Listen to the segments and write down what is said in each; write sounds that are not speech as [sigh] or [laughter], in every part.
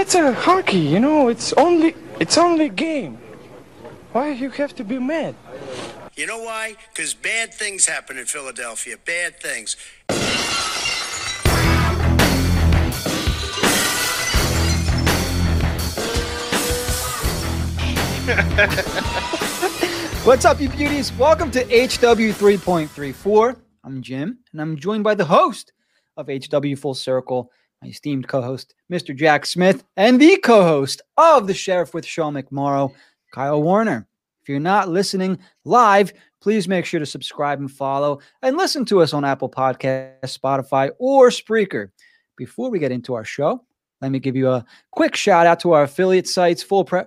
That's a hockey, you know. It's only it's only a game. Why you have to be mad? You know why? Because bad things happen in Philadelphia. Bad things. [laughs] What's up, you beauties? Welcome to HW 3.34. I'm Jim, and I'm joined by the host of HW Full Circle, my esteemed co host, Mr. Jack Smith, and the co host of The Sheriff with Sean McMorrow, Kyle Warner. If you're not listening live, please make sure to subscribe and follow and listen to us on Apple Podcasts, Spotify, or Spreaker. Before we get into our show, let me give you a quick shout out to our affiliate sites, Full Press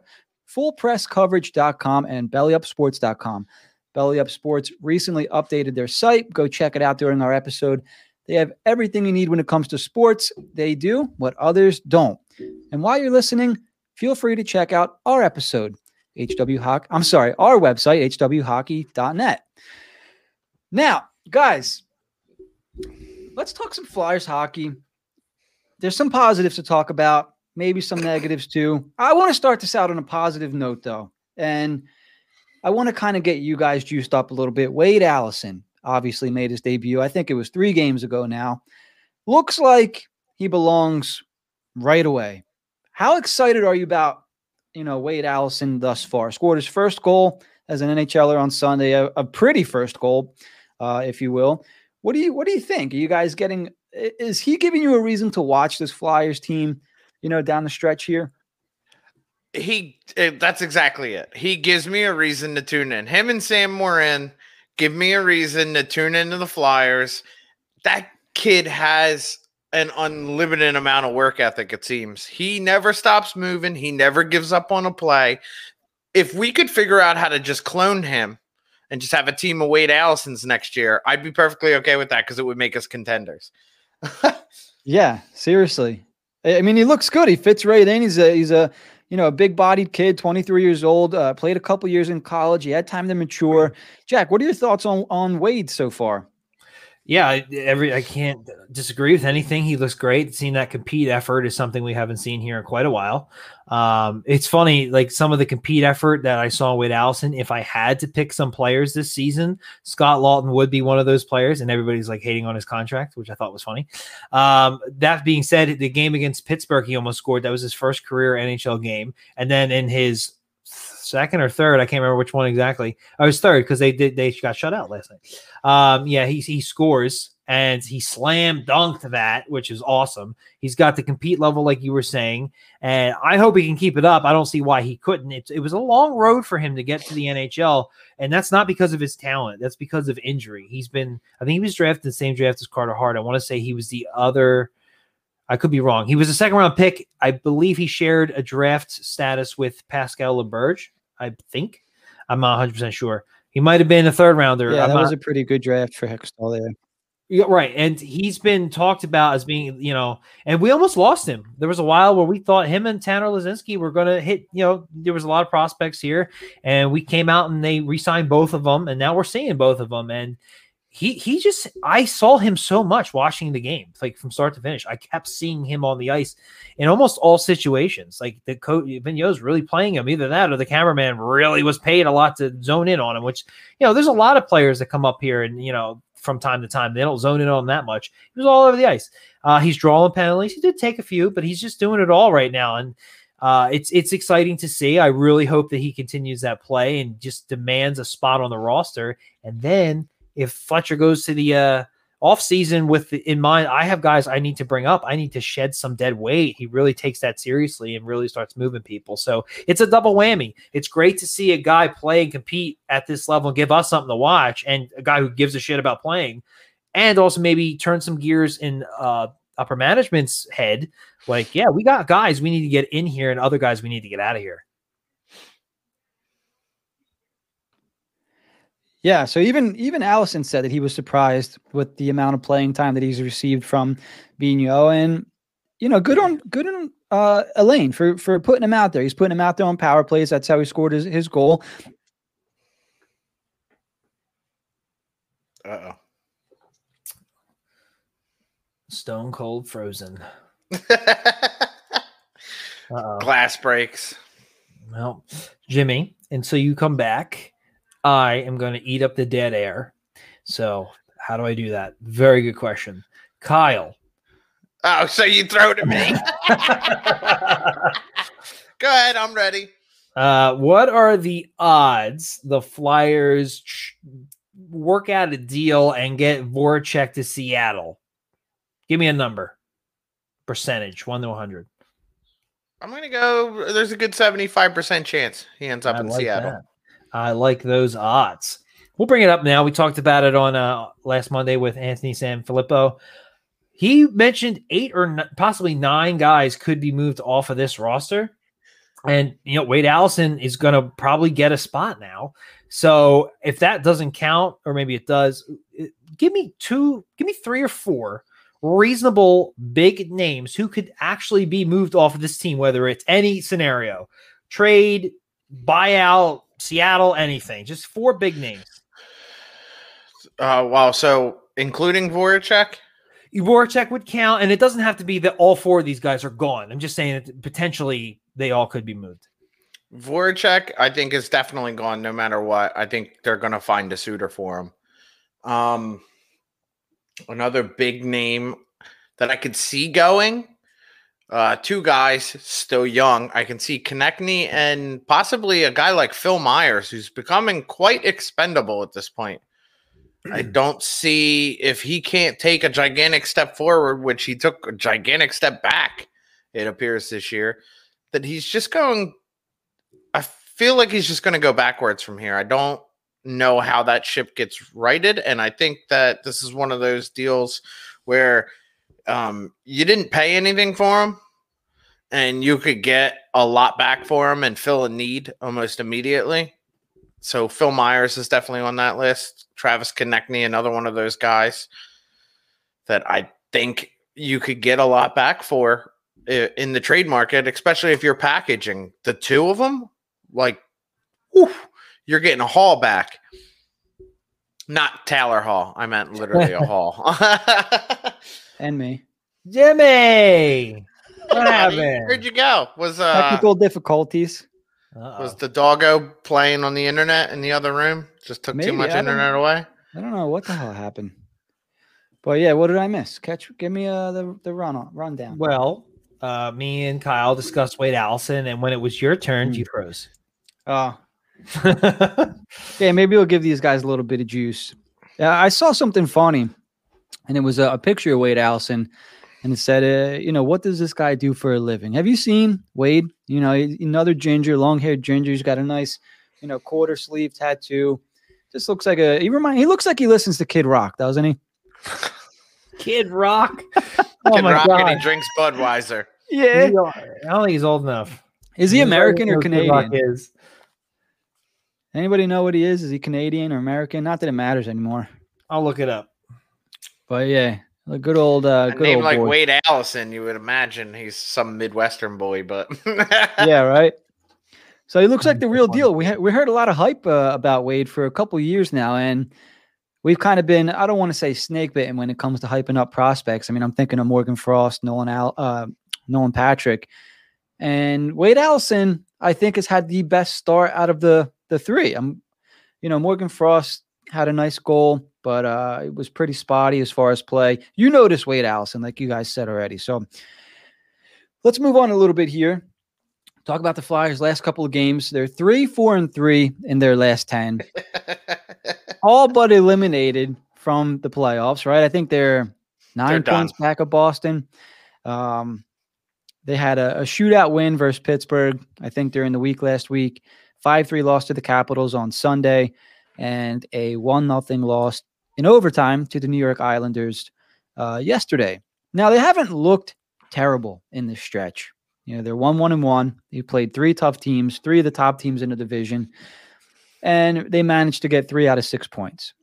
fullpresscoverage.com and bellyupsports.com. Belly Up Sports recently updated their site. Go check it out during our episode. They have everything you need when it comes to sports. They do what others don't. And while you're listening, feel free to check out our episode, HW Hockey. I'm sorry, our website, hwhockey.net. Now, guys, let's talk some Flyers hockey. There's some positives to talk about maybe some negatives too. I want to start this out on a positive note though. And I want to kind of get you guys juiced up a little bit. Wade Allison obviously made his debut. I think it was three games ago now. Looks like he belongs right away. How excited are you about, you know, Wade Allison thus far? Scored his first goal as an NHLer on Sunday, a, a pretty first goal, uh, if you will. What do you what do you think? Are you guys getting is he giving you a reason to watch this Flyers team? you know, down the stretch here? He eh, that's exactly it. He gives me a reason to tune in. Him and Sam Morin give me a reason to tune into the Flyers. That kid has an unlimited amount of work ethic, it seems. He never stops moving, he never gives up on a play. If we could figure out how to just clone him and just have a team of Wade Allisons next year, I'd be perfectly okay with that because it would make us contenders. [laughs] yeah, seriously. I mean, he looks good. He fits right in. He's a he's a you know a big bodied kid, 23 years old. Uh, played a couple years in college. He had time to mature. Jack, what are your thoughts on on Wade so far? Yeah, every I can't disagree with anything. He looks great. Seeing that compete effort is something we haven't seen here in quite a while. Um, it's funny, like some of the compete effort that I saw with Allison. If I had to pick some players this season, Scott Laughton would be one of those players, and everybody's like hating on his contract, which I thought was funny. Um, that being said, the game against Pittsburgh, he almost scored. That was his first career NHL game, and then in his second or third. I can't remember which one exactly. I was third because they did they got shut out last night. Um, yeah, he he scores and he slam dunked that, which is awesome. He's got the compete level, like you were saying, and I hope he can keep it up. I don't see why he couldn't. It, it was a long road for him to get to the NHL, and that's not because of his talent. That's because of injury. He's been, I think he was drafted the same draft as Carter Hart. I want to say he was the other. I could be wrong. He was a second round pick. I believe he shared a draft status with Pascal Laberge. I think. I'm not 100 percent sure. He might have been a third rounder. Yeah, I'm that not, was a pretty good draft for Hextall there. Yeah, right. And he's been talked about as being, you know, and we almost lost him. There was a while where we thought him and Tanner Laczynski were going to hit, you know, there was a lot of prospects here, and we came out and they re signed both of them, and now we're seeing both of them. And he he just I saw him so much watching the game, like from start to finish. I kept seeing him on the ice in almost all situations. Like the coach Vigneault's really playing him, either that or the cameraman really was paid a lot to zone in on him. Which you know, there's a lot of players that come up here and you know from time to time they don't zone in on him that much. He was all over the ice. Uh, he's drawing penalties. He did take a few, but he's just doing it all right now and. Uh, it's it's exciting to see. I really hope that he continues that play and just demands a spot on the roster. And then if Fletcher goes to the uh, off season with the, in mind, I have guys I need to bring up. I need to shed some dead weight. He really takes that seriously and really starts moving people. So it's a double whammy. It's great to see a guy play and compete at this level and give us something to watch, and a guy who gives a shit about playing, and also maybe turn some gears in uh, upper management's head. Like, yeah, we got guys we need to get in here, and other guys we need to get out of here. Yeah, so even even Allison said that he was surprised with the amount of playing time that he's received from Vigneault, and you know, good on good on uh, Alain for for putting him out there. He's putting him out there on power plays. That's how he scored his, his goal. Uh oh. Stone cold frozen. [laughs] Uh-oh. Glass breaks. Well, Jimmy, until you come back, I am going to eat up the dead air. So, how do I do that? Very good question. Kyle. Oh, so you throw it at me? [laughs] Go ahead, I'm ready. Uh, what are the odds the Flyers ch- work out a deal and get Voracek to Seattle? Give me a number. Percentage, 1 to 100. I'm gonna go. There's a good 75% chance he ends up I in like Seattle. that. I like those odds. We'll bring it up now. We talked about it on uh, last Monday with Anthony Sanfilippo. He mentioned eight or n- possibly nine guys could be moved off of this roster. And, you know, Wade Allison is going to probably get a spot now. So if that doesn't count, or maybe it does, give me two, give me three or four reasonable big names who could actually be moved off of this team, whether it's any scenario trade, buyout, Seattle, anything. Just four big names. Uh, wow. So including Voracek, Voracek would count, and it doesn't have to be that all four of these guys are gone. I'm just saying that potentially they all could be moved. Voracek, I think is definitely gone no matter what. I think they're gonna find a suitor for him. Um, another big name that I could see going. Uh, two guys still young. I can see Konecny and possibly a guy like Phil Myers, who's becoming quite expendable at this point. I [clears throat] don't see if he can't take a gigantic step forward, which he took a gigantic step back, it appears this year, that he's just going. I feel like he's just going to go backwards from here. I don't know how that ship gets righted. And I think that this is one of those deals where um, you didn't pay anything for him and you could get a lot back for him and fill a need almost immediately. So Phil Myers is definitely on that list. Travis Konecny, another one of those guys that I think you could get a lot back for in the trade market, especially if you're packaging the two of them. Like, you're getting a haul back. Not Taylor Hall. I meant literally a [laughs] haul. [laughs] and me. Jimmy, what happened? Where'd you go? Was uh Technical difficulties. Uh-oh. was the doggo playing on the internet in the other room? Just took Maybe, too much I internet away. I don't know what the hell happened. But yeah, what did I miss? Catch, give me uh, the the run on rundown. Well, uh, me and Kyle discussed Wade Allison, and when it was your turn, Hmm. you froze. Oh, [laughs] yeah, maybe we'll give these guys a little bit of juice. Uh, I saw something funny, and it was a, a picture of Wade Allison, and it said, uh, "You know, what does this guy do for a living? Have you seen Wade? You know, another ginger, long-haired ginger. He's got a nice, you know, quarter sleeve tattoo. Just looks like a. He remind. He looks like he listens to Kid Rock, doesn't he? [laughs] Kid Rock. [laughs] Oh Kid my Rock and he drinks Budweiser. [laughs] Yeah. I don't think he's old enough. Is he American or Nobody Kid Rock Canadian? Is. Anybody know what he is? Is he Canadian or American? Not that it matters anymore. I'll look it up. But yeah, a good old, uh, good name old like boy. Wade Allison, you would imagine he's some Midwestern boy, but [laughs] yeah, right. So he looks like the real deal. We ha- we heard a lot of hype uh, about Wade for a couple years now, and we've kind of been I don't want to say snake bitten when it comes to hyping up prospects. I mean, I'm thinking of Morgan Frost, Nolan Al, uh, Nolan Patrick, and Wade Allison. I think has had the best start out of the the three. I'm, you know, Morgan Frost had a nice goal, but uh, it was pretty spotty as far as play. You notice Wade Allison, like you guys said already. So let's move on a little bit here talk about the Flyers' last couple of games. They're three, four, and three in their last 10, [laughs] all but eliminated from the playoffs, right? I think they're 9 They're points back of Boston. Um, they had a, a shootout win versus Pittsburgh, I think, during the week last week. 5 3 loss to the Capitals on Sunday, and a 1 nothing loss in overtime to the New York Islanders uh, yesterday. Now, they haven't looked terrible in this stretch. You know, they're one, one, and one. They played three tough teams, three of the top teams in the division, and they managed to get three out of six points.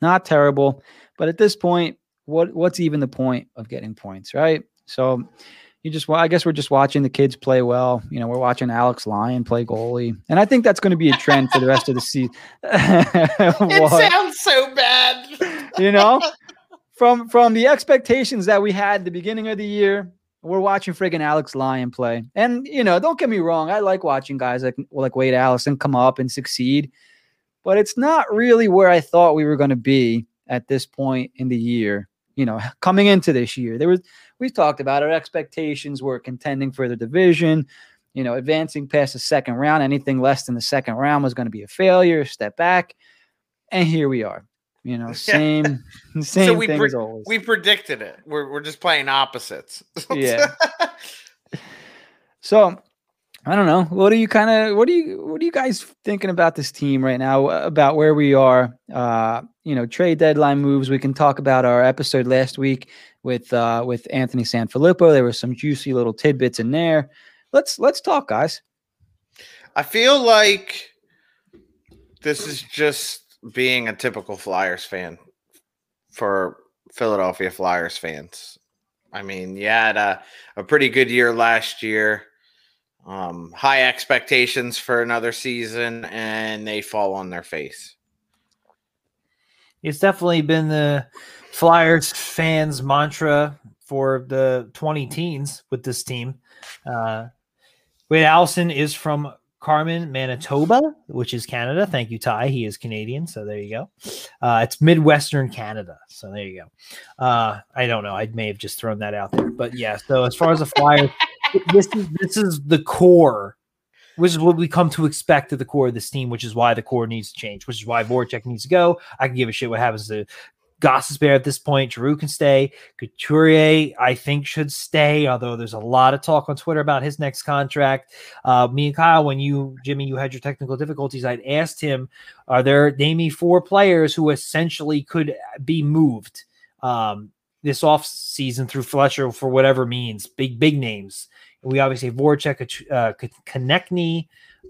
Not terrible, but at this point, what what's even the point of getting points, right? So you just, well, I guess we're just watching the kids play well. You know, we're watching Alex Lyon play goalie, and I think that's going to be a trend for the rest of the season. [laughs] it sounds so bad. [laughs] you know, from from the expectations that we had at the beginning of the year we're watching friggin' Alex Lyon play. And you know, don't get me wrong, I like watching guys like like Wade Allison come up and succeed, but it's not really where I thought we were going to be at this point in the year. You know, coming into this year, there was we talked about our expectations were contending for the division. You know, advancing past the second round, anything less than the second round was going to be a failure. Step back, and here we are. You know, [laughs] same [laughs] same we thing pre- as always. We predicted it. We're we're just playing opposites. [laughs] Yeah. So I don't know. What are you kind of what are you what are you guys thinking about this team right now? uh, About where we are? Uh, you know, trade deadline moves. We can talk about our episode last week with uh with Anthony Sanfilippo. There were some juicy little tidbits in there. Let's let's talk, guys. I feel like this is just being a typical Flyers fan for Philadelphia Flyers fans. I mean, you had a, a pretty good year last year, um, high expectations for another season, and they fall on their face. It's definitely been the Flyers fans' mantra for the 20 teens with this team. Uh, Wade Allison is from Carman, Manitoba, which is Canada. Thank you, Ty. He is Canadian, so there you go. Uh, it's Midwestern Canada, so there you go. Uh, I don't know. I may have just thrown that out there, but yeah. So as far as the Flyers, [laughs] this is this is the core which is what we come to expect at the core of this team, which is why the core needs to change, which is why Voracek needs to go. I can give a shit what happens to Gostisbehere at this point. Giroux can stay. Couturier, I think, should stay, although there's a lot of talk on Twitter about his next contract. Uh, me and Kyle, when you, Jimmy, you had your technical difficulties, I'd asked him, are there, name me four players who essentially could be moved um, this off season through Fletcher for whatever means, big, big names. We obviously have Voracek, uh, Konecny,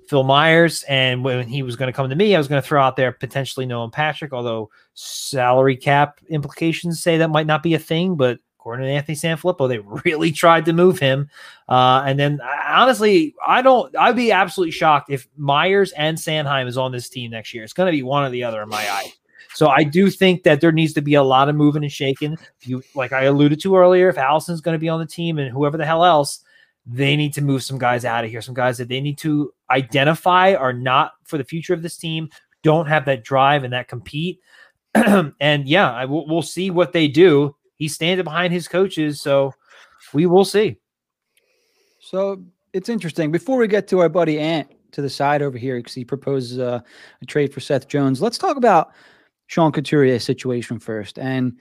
Phil Myers, and when he was going to come to me, I was going to throw out there potentially Nolan Patrick, although salary cap implications say that might not be a thing. But according to Anthony Sanfilippo, they [laughs] really tried to move him. Uh, and then honestly, I don't. I'd be absolutely shocked if Myers and Sanheim is on this team next year. It's going to be one or the other in my eye. So I do think that there needs to be a lot of moving and shaking. If you, like I alluded to earlier, if Allison's going to be on the team and whoever the hell else, they need to move some guys out of here. Some guys that they need to identify are not for the future of this team, don't have that drive and that compete. [clears throat] and yeah, we'll see what they do. He's standing behind his coaches, so we will see. So it's interesting. Before we get to our buddy Ant to the side over here, because he proposes a trade for Seth Jones, let's talk about Sean Couturier's situation first. And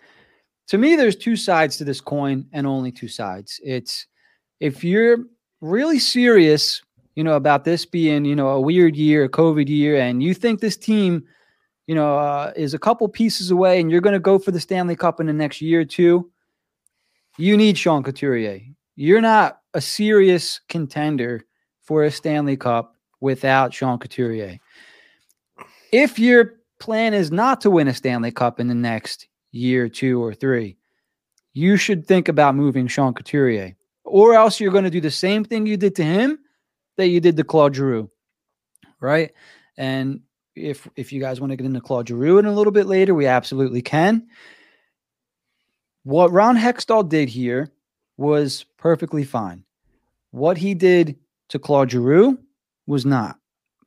to me, there's two sides to this coin and only two sides. It's if you're really serious, you know, about this being, you know, a weird year, a COVID year, and you think this team, you know, uh, is a couple pieces away and you're going to go for the Stanley Cup in the next year or two, you need Sean Couturier. You're not a serious contender for a Stanley Cup without Sean Couturier. If your plan is not to win a Stanley Cup in the next year, two, or three, you should think about moving Sean Couturier. Or else you're going to do the same thing you did to him that you did to Claude Giroux. Right. And if if you guys want to get into Claude Giroux in a little bit later, we absolutely can. What Ron Hextall did here was perfectly fine. What he did to Claude Giroux was not.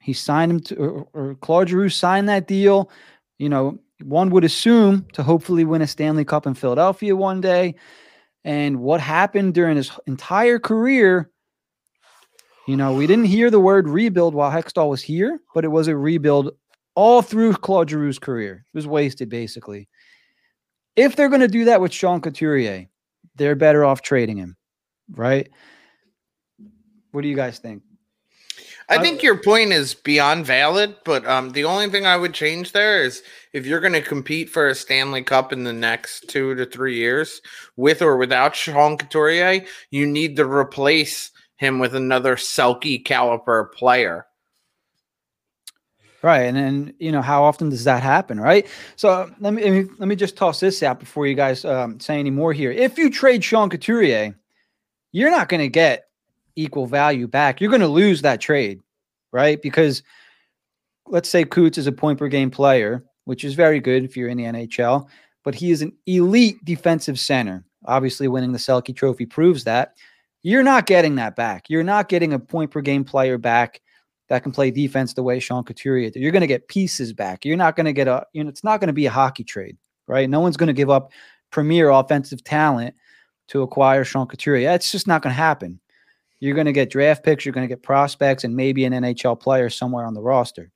He signed him to, or, or Claude Giroux signed that deal. You know, one would assume to hopefully win a Stanley Cup in Philadelphia one day. And what happened during his entire career, you know, we didn't hear the word rebuild while Hextall was here, but it was a rebuild all through Claude Giroux's career. It was wasted, basically. If they're going to do that with Sean Couturier, they're better off trading him, right? What do you guys think? I think your point is beyond valid, but um, the only thing I would change there is if you're going to compete for a Stanley Cup in the next two to three years, with or without Sean Couturier, you need to replace him with another Selke caliber player. Right, and then you know how often does that happen, right? So let me let me, let me just toss this out before you guys um, say any more here. If you trade Sean Couturier, you're not going to get equal value back. You're going to lose that trade, right? Because let's say Coots is a point per game player, which is very good if you're in the NHL, but he is an elite defensive center. Obviously, winning the Selke Trophy proves that. You're not getting that back. You're not getting a point per game player back that can play defense the way Sean Couturier did. You're going to get pieces back. You're not going to get a, you know, it's not going to be a hockey trade, right? No one's going to give up premier offensive talent to acquire Sean Couturier. That's just not going to happen. You're going to get draft picks, you're going to get prospects, and maybe an NHL player somewhere on the roster.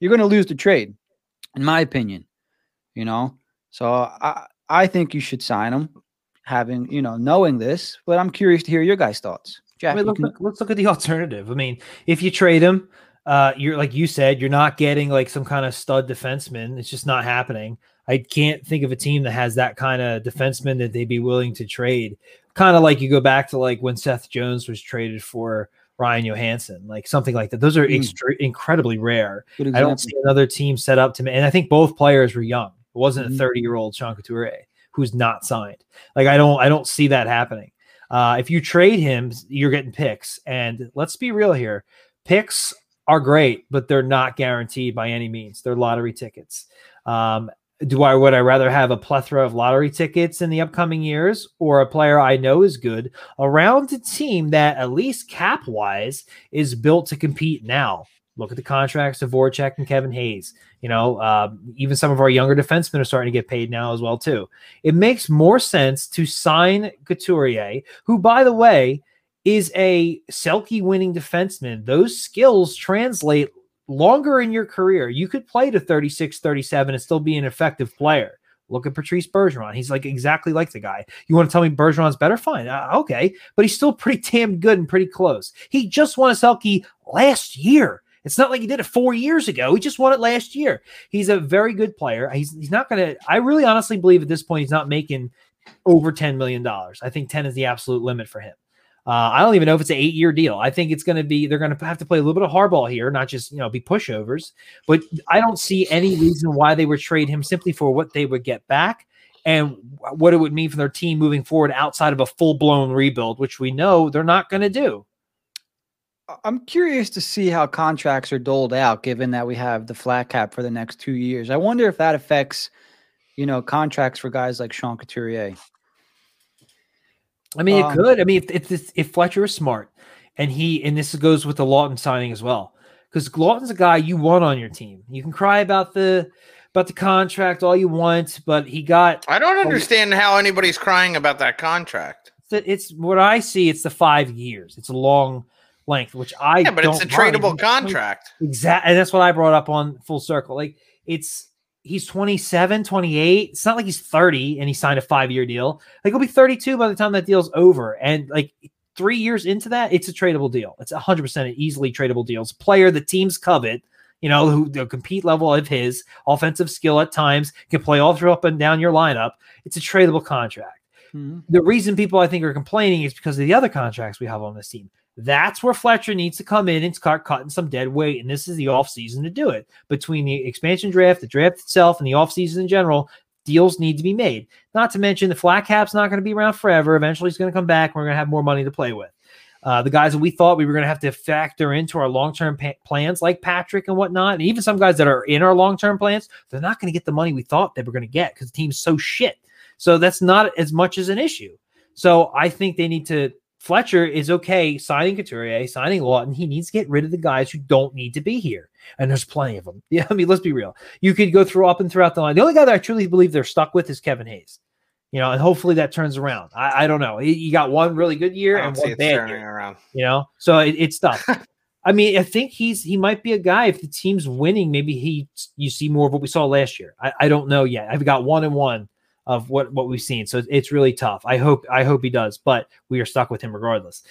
You're going to lose the trade, in my opinion. You know, so I I think you should sign him, having you know knowing this. But I'm curious to hear your guys' thoughts. Jack, I mean, look, can- let's look at the [laughs] alternative. I mean, if you trade him, uh, you're like you said, you're not getting like some kind of stud defenseman. It's just not happening. I can't think of a team that has that kind of defenseman that they'd be willing to trade. Kind of like you go back to like when Seth Jones was traded for Ryan Johansen, like something like that. Those are Mm. extre- incredibly rare. I don't see another team set up to, me. and I think both players were young. It wasn't Mhm. a 30 year old Sean Couturier who's not signed. Like I don't, I don't see that happening. Uh, if you trade him, you're getting picks, and let's be real here. Picks are great, but they're not guaranteed by any means. They're lottery tickets. Um, do I would I rather have a plethora of lottery tickets in the upcoming years or a player I know is good around a team that at least cap wise is built to compete now? Look at the contracts of Voracek and Kevin Hayes. You know, um, even some of our younger defensemen are starting to get paid now as well too. It makes more sense to sign Couturier, who, by the way, is a Selke winning defenseman. Those skills translate longer in your career. You could play to 36, 37 and still be an effective player. Look at Patrice Bergeron. He's like exactly like the guy. You want to tell me Bergeron's better? Fine. Uh, okay. But he's still pretty damn good and pretty close. He just won a Selke last year. It's not like he did it four years ago. He just won it last year. He's a very good player. He's, he's not going to, I really honestly believe at this point, he's not making over $10 million. I think 10 is the absolute limit for him. Uh, I don't even know if it's an eight year deal. I think it's going to be, they're going to have to play a little bit of hardball here, not just, you know, be pushovers. But I don't see any reason why they would trade him simply for what they would get back and what it would mean for their team moving forward outside of a full blown rebuild, which we know they're not going to do. I- I'm curious to see how contracts are doled out, given that we have the flat cap for the next two years. I wonder if that affects, you know, contracts for guys like Sean Couturier. I mean, Um, it could. I mean, if, if if Fletcher is smart, and he and this goes with the Laughton signing as well, because Laughton's a guy you want on your team. You can cry about the about the contract all you want, but he got I don't understand how anybody's crying about that contract. it's, it's what I see. It's the five years. It's a long length, which I Yeah, but it's a don't mind. tradable He's contract. Exactly. And that's what I brought up on full circle. Like it's he's 27, 28. It's not like he's 30 and he signed a five year deal. Like he'll be 32 by the time that deal's over. And like three years into that, it's a tradable deal. It's 100% an easily tradable deal. It's a player the teams covet, you know, who the compete level of his offensive skill at times can play all through up and down your lineup. It's a tradable contract hmm. the reason people I think are complaining is because of the other contracts we have on this team. That's where Fletcher needs to come in and start cutting some dead weight. And this is the offseason to do it. Between the expansion draft, the draft itself, and the offseason in general, deals need to be made. Not to mention the flat cap's not going to be around forever. Eventually, it's going to come back. And we're going to have more money to play with. Uh, the guys that we thought we were going to have to factor into our long term pa- plans, like Patrick and whatnot, and even some guys that are in our long term plans, they're not going to get the money we thought they were going to get because the team's so shit. So that's not as much as an issue. So I think they need to. Fletcher is okay signing Couturier, signing Laughton. He needs to get rid of the guys who don't need to be here, and there's plenty of them. [laughs] Yeah, I mean, let's be real. You could go through up and throughout the line. The only guy that I truly believe they're stuck with is Kevin Hayes. You know, and hopefully that turns around. I, I don't know. He, he got one really good year and one bad year. around. You know, so it, it's tough. [laughs] I mean, I think he's he might be a guy if the team's winning. Maybe he you see more of what we saw last year. I, I don't know yet. I've got one and one of what what we've seen, so it's really tough. I hope I hope he does, but we are stuck with him regardless.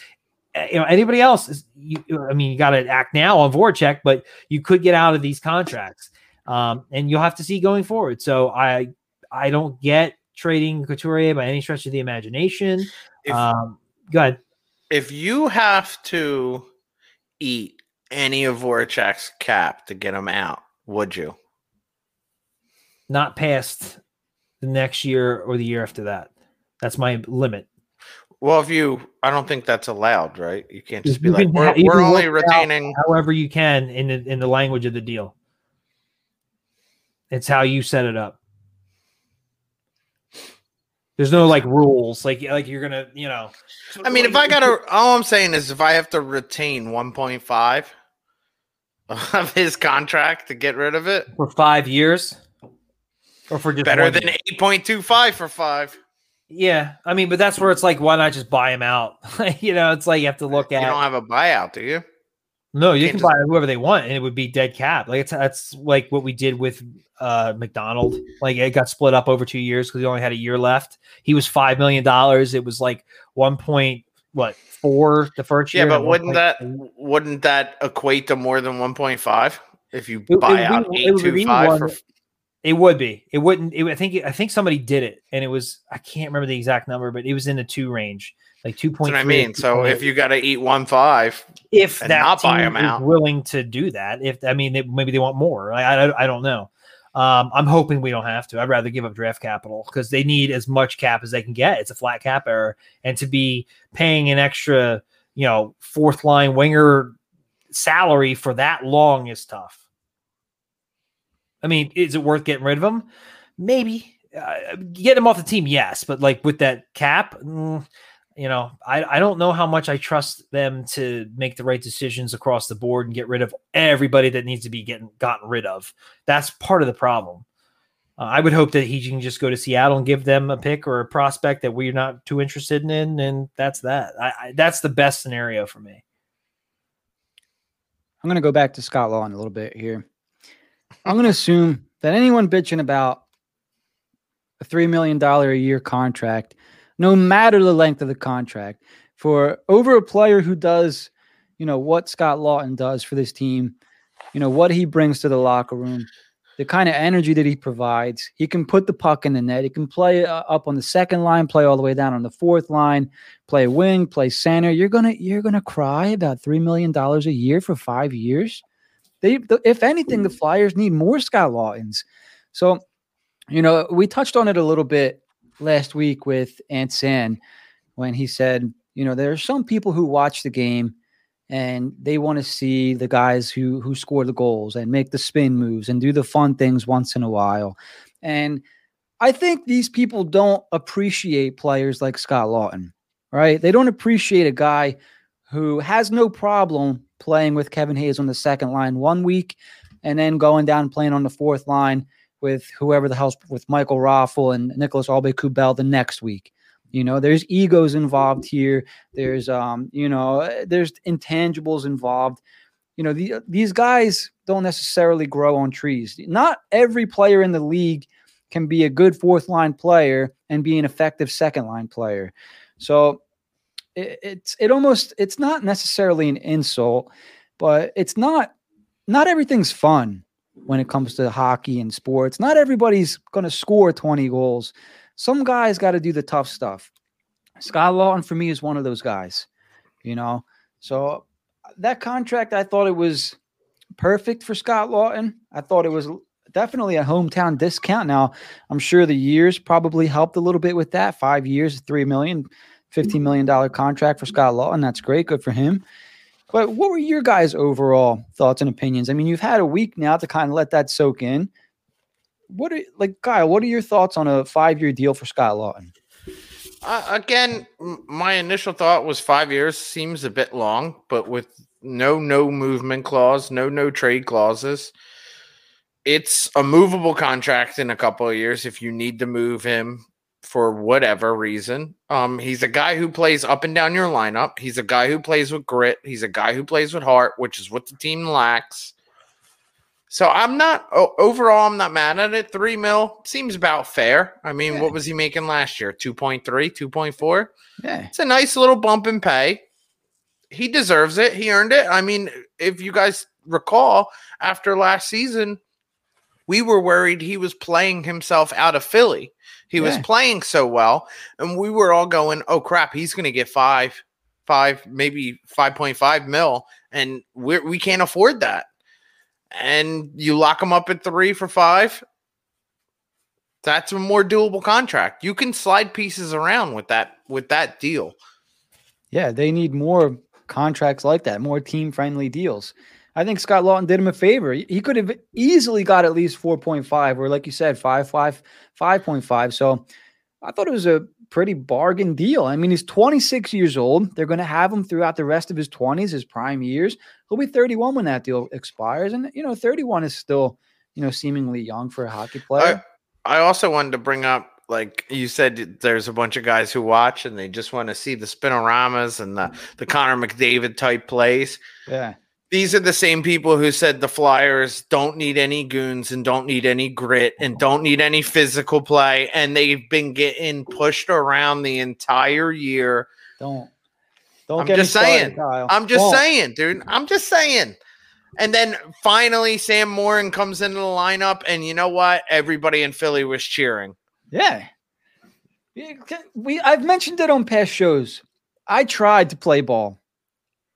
You know, anybody else? Is, you, I mean, you got to act now on Voracek, but you could get out of these contracts, um, and you'll have to see going forward. So I I don't get trading Couturier by any stretch of the imagination. If- um, go ahead. If you have to eat any of Voracek's cap to get him out, would you? not past the next year or the year after that. That's my limit. Well, if you, I don't think that's allowed, right? You can't just be You like, can we're, we're only work it out retaining. However, you can in the, in the language of the deal. It's how you set it up. There's no like rules, like like you're gonna, you know. I mean, if I got to, all I'm saying is if I have to retain 1.5 [laughs] of his contract to get rid of it, for five years, or for just better than 8.25 for five. yeah. I mean, but that's where it's like, why not just buy him out? [laughs] you know, it's like you have to look at. You at. don't have a buyout, do you? No, you Can't can just- buy whoever they want, and it would be dead cap. Like it's that's like what we did with uh MacDonald. Like it got split up over two years because he only had a year left. He was five million dollars. It was like one point what four the first year. Yeah, but wouldn't that wouldn't that equate to more than 1.5 if you It- it buy would out be- it would It would be. It wouldn't. It, I think. I think somebody did it, and it was. I can't remember the exact number, but it was in the two range, like two point. what I mean. So if you got to eat one five, if and that not buy team 'em is out. willing to do that, if I mean, they, maybe they want more. I, I, I don't know. Um, I'm hoping we don't have to. I'd rather give up draft capital because they need as much cap as they can get. It's a flat cap error, and to be paying an extra, you know, fourth line winger salary for that long is tough. I mean, is it worth getting rid of him? Maybe. Uh, get him off the team, yes, but like with that cap, mm, you know, I, I don't know how much I trust them to make the right decisions across the board and get rid of everybody that needs to be getting gotten rid of. That's part of the problem. Uh, I would hope that he can just go to Seattle and give them a pick or a prospect that we're not too interested in, and that's that. I, I, that's the best scenario for me. I'm going to go back to Scott Laughton a little bit here. I'm going to assume that anyone bitching about a $3 million a year contract, no matter the length of the contract, for over a player who does, you know, what Scott Laughton does for this team, you know, what he brings to the locker room, the kind of energy that he provides. He can put the puck in the net. He can play uh, up on the second line, play all the way down on the fourth line, play wing, play center. You're gonna you're gonna cry about three million dollars a year for five years. They, if anything, the mm-hmm. Flyers need more Scott Laughtons. So, you know, we touched on it a little bit last week with Ant San when he said, you know, there are some people who watch the game and they want to see the guys who who score the goals and make the spin moves and do the fun things once in a while. And I think these people don't appreciate players like Scott Laughton, right? They don't appreciate a guy who has no problem playing with Kevin Hayes on the second line one week and then going down playing on the fourth line with whoever the hell's with Michael Raffl and Nicolas Aube-Kubel the next week. You know, there's egos involved here. There's um, you know, there's intangibles involved. You know, the, these guys don't necessarily grow on trees. Not every player in the league can be a good fourth line player and be an effective second line player. So it, it's it almost it's not necessarily an insult, but it's not not everything's fun when it comes to hockey and sports. Not everybody's going to score 20 goals. Some guys got to do the tough stuff. Scott Laughton for me is one of those guys, you know. So that contract, I thought it was perfect for Scott Laughton. I thought it was definitely a hometown discount. Now, I'm sure the years probably helped a little bit with that. Five years, three million, $15 million contract for Scott Laughton. That's great. Good for him. But what were your guys' overall thoughts and opinions? I mean, you've had a week now to kind of let that soak in. What are like Kyle? What are your thoughts on a five-year deal for Scott Laughton? Uh, again, my initial thought was five years seems a bit long, but with no no movement clause, no no trade clauses, it's a movable contract in a couple of years if you need to move him for whatever reason. Um, he's a guy who plays up and down your lineup. He's a guy who plays with grit. He's a guy who plays with heart, which is what the team lacks. So I'm not overall. I'm not mad at it. Three mil seems about fair. I mean, Yeah. what was he making last year? 2.3, 2.4. Yeah, It's a nice little bump in pay. He deserves it. He earned it. I mean, if you guys recall, after last season, we were worried he was playing himself out of Philly. He was playing so well, and we were all going, "Oh crap, he's going to get five, five, maybe five point five mil, and we we can't afford that." And you lock him up at three for five. That's a more doable contract. You can slide pieces around with that with that deal. yeah, they need more contracts like that, more team-friendly deals. I think Scott Laughton did him a favor. He could have easily got at least 4.5 or like you said 5 5 5.5. So I thought it was a pretty bargain deal. I mean, he's 26 years old. They're going to have him throughout the rest of his 20s, his prime years. He'll be 31 when that deal expires. And, you know, 31 is still, you know, seemingly young for a hockey player. I also wanted to bring up, like you said, there's a bunch of guys who watch and they just want to see the spinoramas and the, the Connor McDavid type plays. yeah. These are the same people who said the Flyers don't need any goons and don't need any grit and don't need any physical play. And they've been getting pushed around the entire year. Don't. Don't I'm get just started, saying. Kyle. I'm just Won't. saying, dude. I'm just saying. And then finally, Sam Morin comes into the lineup, and you know what? Everybody in Philly was cheering. Yeah. Yeah, We I've mentioned it on past shows. I tried to play ball.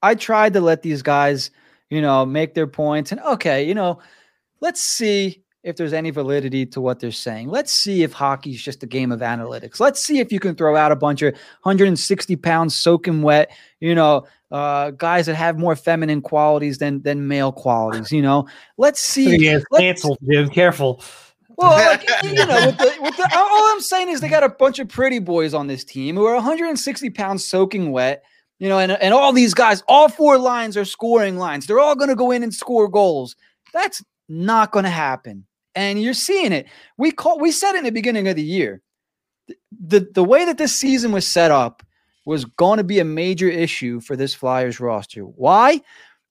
I tried to let these guys, you know, make their points and okay, you know, let's see if there's any validity to what they're saying. Let's see if hockey's just a game of analytics. Let's see if you can throw out a bunch of 160 pounds soaking wet, you know, uh, guys that have more feminine qualities than than male qualities. You know, let's [laughs] see. Yeah, canceled, Jim. Careful. well, [laughs] like, you know, with the, with the, all I'm saying is they got a bunch of pretty boys on this team who are 160 pounds soaking wet, you know, and, and all these guys, all four lines are scoring lines. They're all going to go in and score goals. That's not going to happen. And you're seeing it. We call, we said in the beginning of the year, the, the way that this season was set up was going to be a major issue for this Flyers roster. Why?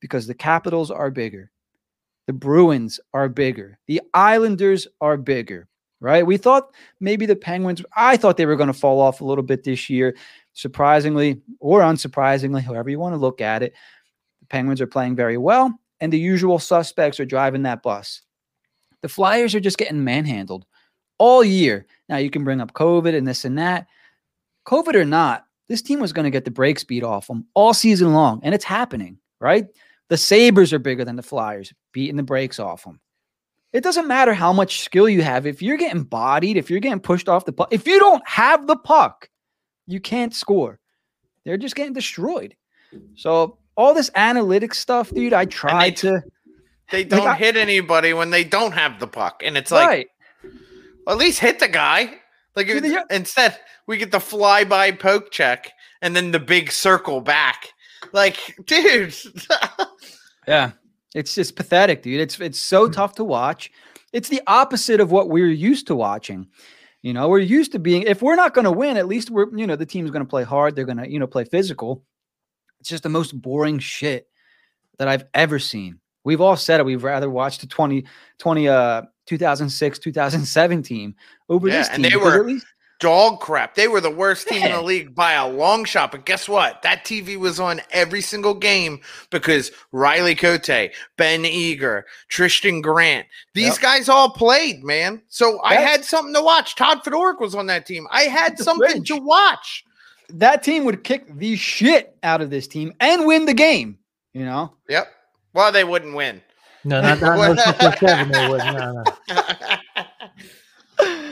Because the Capitals are bigger. The Bruins are bigger. The Islanders are bigger, right? We thought maybe the Penguins, I thought they were going to fall off a little bit this year. Surprisingly or unsurprisingly, however you want to look at it, the Penguins are playing very well, and the usual suspects are driving that bus. The Flyers are just getting manhandled all year. Now, you can bring up COVID and this and that. COVID or not, this team was going to get the break speed off them all season long, and it's happening, right? The Sabres are bigger than the Flyers, beating the brakes off them. It doesn't matter how much skill you have. If you're getting bodied, if you're getting pushed off the puck, if you don't have the puck, you can't score. They're just getting destroyed. So all this analytics stuff, dude, I tried t- to. They don't I- hit anybody when they don't have the puck, and it's like right. at least hit the guy. Like See, the- instead, we get the flyby poke check and then the big circle back. Like, [laughs] dude, Yeah. It's just pathetic, dude. It's it's so hmm. tough to watch. It's the opposite of what we're used to watching. You know, we're used to being if we're not going to win, at least we're, you know, the team's going to play hard, they're going to, you know, play physical. It's just the most boring shit that I've ever seen. We've all said it. We've rather watched the 20 20 uh 2006 2007 team over Yeah, this and they were- at least dog crap. They were the worst team in the league by a long shot. But guess what? That TV was on every single game because Riley Cote, Ben Eager, Tristan Grant, these Yep. guys all played, man. So I had something to watch. Todd Fedoruk was on that team. I had The something fridge. to watch. that team would kick the shit out of this team and win the game, you know? Yep. Well, they wouldn't win. No, not, not no six or seven. They would. No, no. [laughs]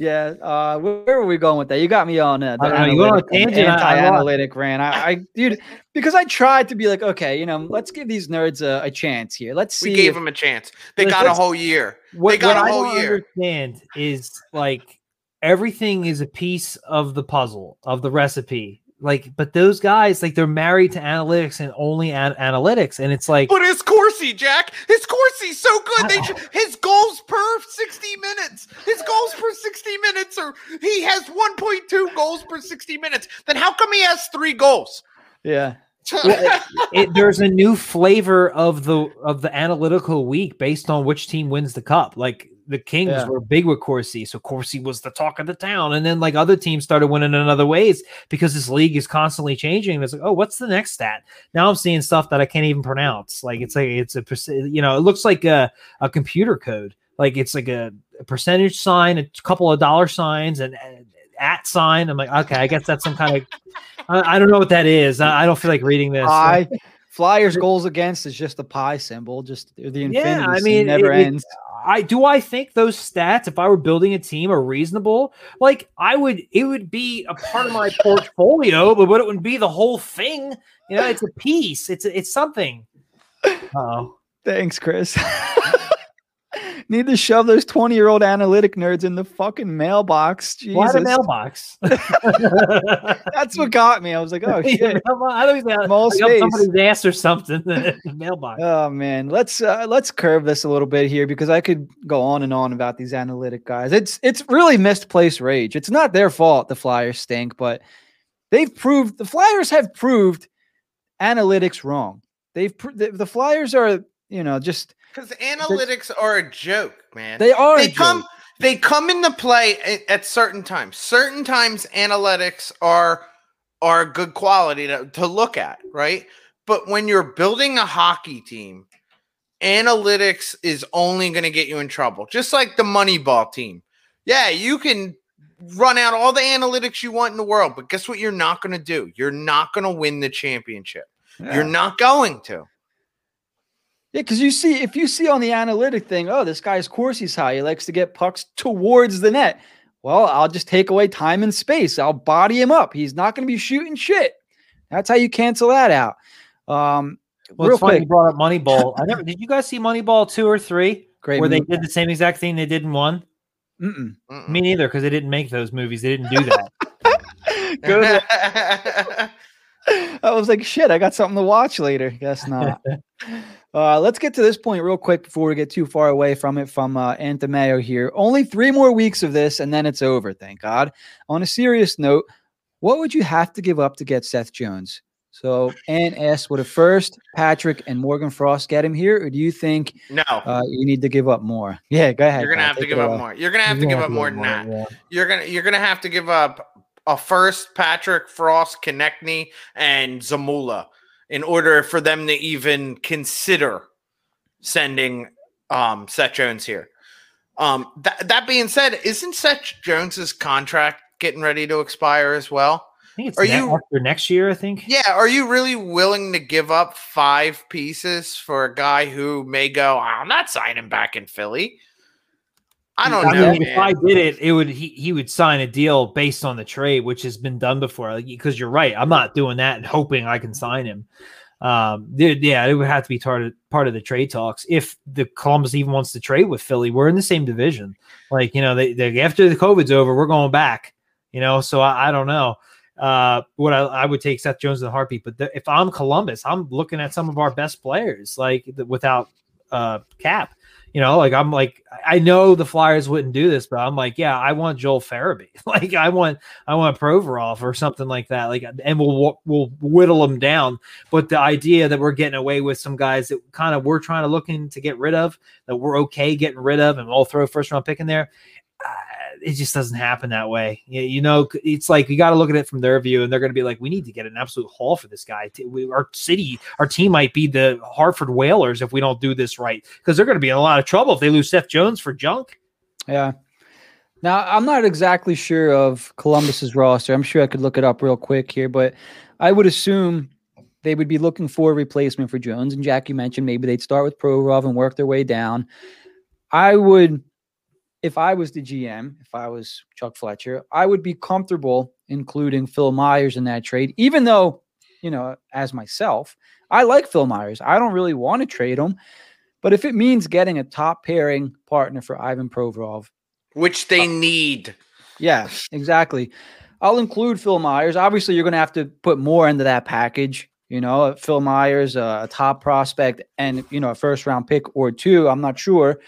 Yeah, uh, where where were we going with that? You got me on uh, the I don't know, you went on a analytic- tangent, I- I anti-analytic rant. I, I, dude, because I tried to be like, okay, you know, let's give these nerds a, a chance here. Let's see. we gave if- them a chance. They got a whole year. What, They got what a I whole don't year. understand is like everything is a piece of the puzzle of the recipe. Like, but those guys, like, they're married to analytics and only an- analytics, and it's like, But his Corsi, Jack, his Corsi's so good. They I- should, his goals per 60 minutes. His goals per 60 minutes or he has 1.2 goals per 60 minutes. Then how come he has three goals? yeah, [laughs] it, there's a new flavor of the of the analytical week based on which team wins the cup. Like the Kings Yeah. were big with Corsi, so Corsi was the talk of the town, and then like other teams started winning in other ways because this league is constantly changing. It's like, oh, what's the next stat? Now I'm seeing stuff that I can't even pronounce. Like it's like it's a you know, it looks like a a computer code. Like it's like a, a percentage sign, a couple of dollar signs, and. and at sign. I'm like, okay, I guess that's some kind of. I, I don't know what that is. I, I don't feel like reading this. pi. Flyers goals against is just a pie symbol, just the infinity Yeah, I mean, never it- it- ends. I do I think those stats, if I were building a team, are reasonable. Like I would, it would be a part of my [laughs] portfolio, but what it would be the whole thing. You know, it's a piece. It's it's something. [laughs] Oh, Thanks, Chris. [laughs] need to shove those 20 year old analytic nerds in the fucking mailbox. Jesus. Why the mailbox? [laughs] That's what got me. I was like, [laughs] oh shit. I don't even Small like up space. somebody's ass or something. the [laughs] mailbox. Oh man, let's uh, let's curve this a little bit here because I could go on and on about these analytic guys. It's it's really misplaced rage. It's not their fault the Flyers stink, but they've proved the Flyers have proved analytics wrong. They've pr- the, the Flyers are you know just Because analytics are a joke, man. they are a they come joke. they come into play at, at certain times. Certain times analytics are are good quality to, to look at, right? But when you're building a hockey team, analytics is only going to get you in trouble. Just like the Moneyball team. Yeah, you can run out all the analytics you want in the world, but guess what you're not going to do? You're not going to win the championship. Yeah. You're not going to. Yeah, because you see, if you see on the analytic thing, oh, this guy's Corsi's high. He likes to get pucks towards the net. Well, I'll just take away time and space. I'll body him up. He's not going to be shooting shit. That's how you cancel that out. Um, Well, real it's funny you brought up Moneyball. [laughs] I never did you guys see Moneyball two or three great. where they did the same exact thing they did in one? Mm-mm. Mm-mm. Me neither, because they didn't make those movies. They didn't do that. [laughs] [laughs] Go to- I was like, shit, I got something to watch later. Guess not. Uh, let's get to this point real quick before we get too far away from it from uh, Anthemeo here. Only three more weeks of this, and then it's over, thank God. On a serious note, what would you have to give up to get Seth Jones? So, Ann asked, would a first Patrick and Morgan Frost get him here, or do you think no. uh, you need to give up more? Yeah, go ahead. You're gonna Pat, have to give up more. You're gonna have to give up more than that. yeah. You're gonna you're gonna have to give up a first Patrick Frost, Konecny, and Zamula in order for them to even consider sending um Seth Jones here. Um that that being said, isn't Seth Jones's contract getting ready to expire as well? I think it's Are ne- you- after next year, I think. Yeah, are you really willing to give up five pieces for a guy who may go, I'm not signing back in Philly? I don't I know. mean, if. I did it, it would he, he would sign a deal based on the trade, which has been done before. Because you're right, I'm not doing that and hoping I can sign him. Um, dude, yeah, it would have to be part of part of the trade talks. If the Columbus even wants to trade with Philly, we're in the same division. Like you know, they, they after the COVID's over, we're going back. You know, so I, I don't know. Uh, what I, I would take Seth Jones in the heartbeat, but the, if I'm Columbus, I'm looking at some of our best players, like the, without uh cap. You know, like I'm like I know the Flyers wouldn't do this, but I'm like, yeah, I want Joel Farabee. [laughs] like I want I want Provorov or something like that. Like, and we'll we'll whittle them down. But the idea that we're getting away with some guys that kind of we're trying to looking to get rid of, that we're okay getting rid of, and we'll throw first round pick in there. It just doesn't happen that way. You, know, it's like you got to look at it from their view, and they're going to be like, "We need to get an absolute haul for this guy. We, our city, our team might be the Hartford Whalers if we don't do this right, because they're going to be in a lot of trouble if they lose Seth Jones for junk." Yeah. Now I'm not exactly sure of Columbus's roster. I'm sure I could look it up real quick here, but I would assume they would be looking for a replacement for Jones. And Jack, you mentioned maybe they'd start with Provorov and work their way down. I would, if I was the GM, if I was Chuck Fletcher, I would be comfortable including Phil Myers in that trade, even though, you know, as myself, I like Phil Myers. I don't really want to trade him. But if it means getting a top pairing partner for Ivan Provorov, which they need. yeah, exactly. I'll include Phil Myers. Obviously, you're going to have to put more into that package. You know, Phil Myers, uh, a top prospect, and you know, a first round pick or two. I'm not sure,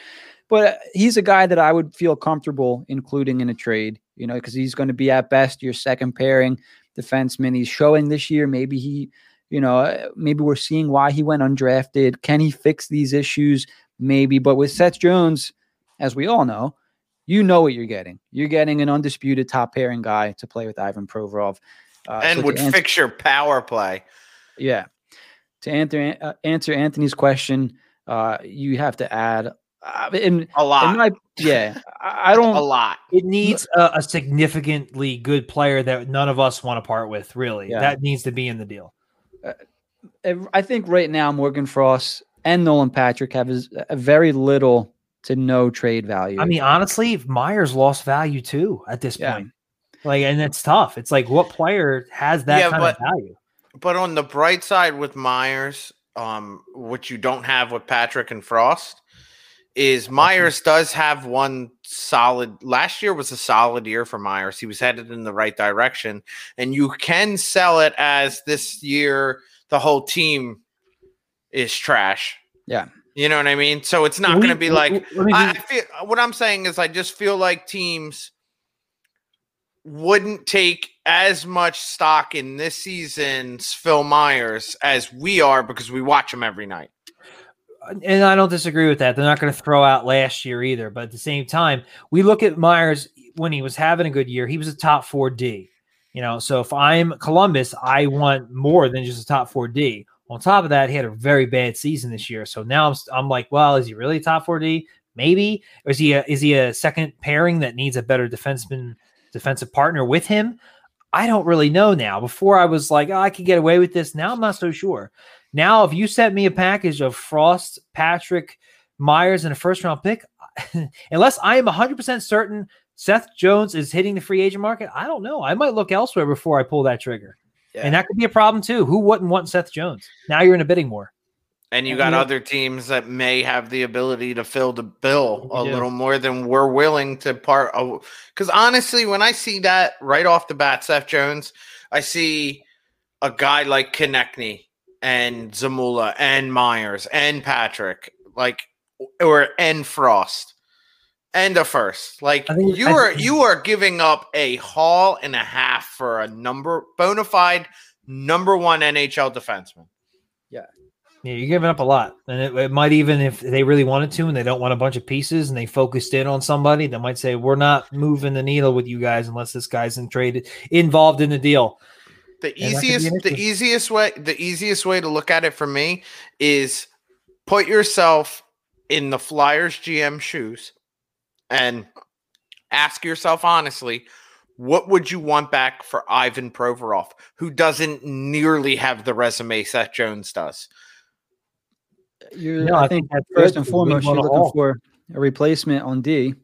but he's a guy that I would feel comfortable including in a trade. You know, because he's going to be at best your second pairing defenseman. He's showing this year. Maybe he, you know, uh, maybe we're seeing why he went undrafted. Can he fix these issues? Maybe, but with Seth Jones, as we all know, you know what you're getting. You're getting an undisputed top pairing guy to play with Ivan Provorov. Uh, and so would answer- fix your power play. yeah. To answer uh, answer Anthony's question, uh, you have to add uh, in, A lot. in my yeah. I don't. A lot. It needs a, a significantly good player that none of us want to part with. Really, Yeah. that needs to be in the deal. I think right now Morgan Frost and Nolan Patrick have is- a very little to no trade value. I mean, honestly, Myers lost value too at this Yeah. point. Like, and it's tough. It's like what player has that Yeah, kind but- of value? But on the bright side with Myers, um, which you don't have with Patrick and Frost, is Myers does have one solid last year was a solid year for Myers. He was headed in the right direction. And you can sell it as this year the whole team is trash. Yeah. You know what I mean? So it's not going to be like let me I, I feel what I'm saying is I just feel like teams wouldn't take as much stock in this season's Phil Myers as we are because we watch him every night. And I don't disagree with that. They're not going to throw out last year either. But at the same time, we look at Myers when he was having a good year. He was a top four D. You know, so if I'm Columbus, I want more than just a top four D. On top of that, he had a very bad season this year. So now I'm, I'm like, well, is he really top four D? Maybe. Or is he a, is he a second pairing that needs a better defenseman defensive partner with him? I don't really know now. Before I was like, oh, I could get away with this. Now I'm not so sure. Now, if you sent me a package of Frost, Patrick, Myers, and a first round pick, [laughs] unless I am 100% certain Seth Jones is hitting the free agent market, I don't know. I might look elsewhere before I pull that trigger. And that could be a problem too. Who wouldn't want Seth Jones? Now you're in a bidding war. And you got you other teams that may have the ability to fill the bill a You little more than we're willing to part. Because honestly, when I see that right off the bat, Seth Jones, I see a guy like Konecny and Zamula and Myers and Patrick, like or and Frost and a first. Like think- you are you are giving up a haul and a half for a number bona fide number one NHL defenseman. Yeah, you're giving up a lot. And it, it might even, if they really wanted to and they don't want a bunch of pieces and they focused in on somebody, they might say, We're not moving the needle with you guys unless this guy's in trade involved in the deal. The And that could be easiest the easiest way the easiest way to look at it for me is put yourself in the Flyers GM shoes and ask yourself honestly, what would you want back for Ivan Provorov, who doesn't nearly have the resume Seth Jones does? You're, No, I I think think first and foremost, you're looking haul. for a replacement on D,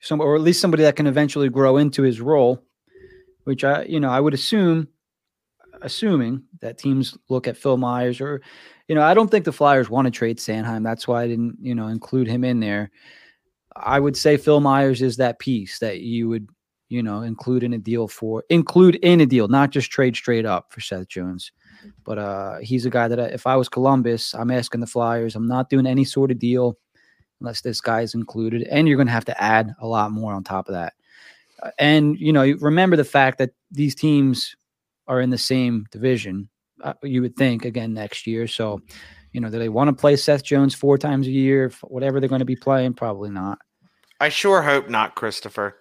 some or at least somebody that can eventually grow into his role. Which I, you know, I would assume, assuming that teams look at Phil Myers or, you know, I don't think the Flyers want to trade Sanheim. That's why I didn't, you know, include him in there. I would say Phil Myers is that piece that you would, you know, include in a deal for, include in a deal, not just trade straight up for Seth Jones. But uh, he's a guy that I, if I was Columbus, I'm asking the Flyers. I'm not doing any sort of deal unless this guy is included, and you're going to have to add a lot more on top of that. Uh, and you know, remember the fact that these teams are in the same division. Uh, you would think again next year. So, you know, do they want to play Seth Jones four times a year? Whatever they're going to be playing, probably not. I sure hope not, Christopher.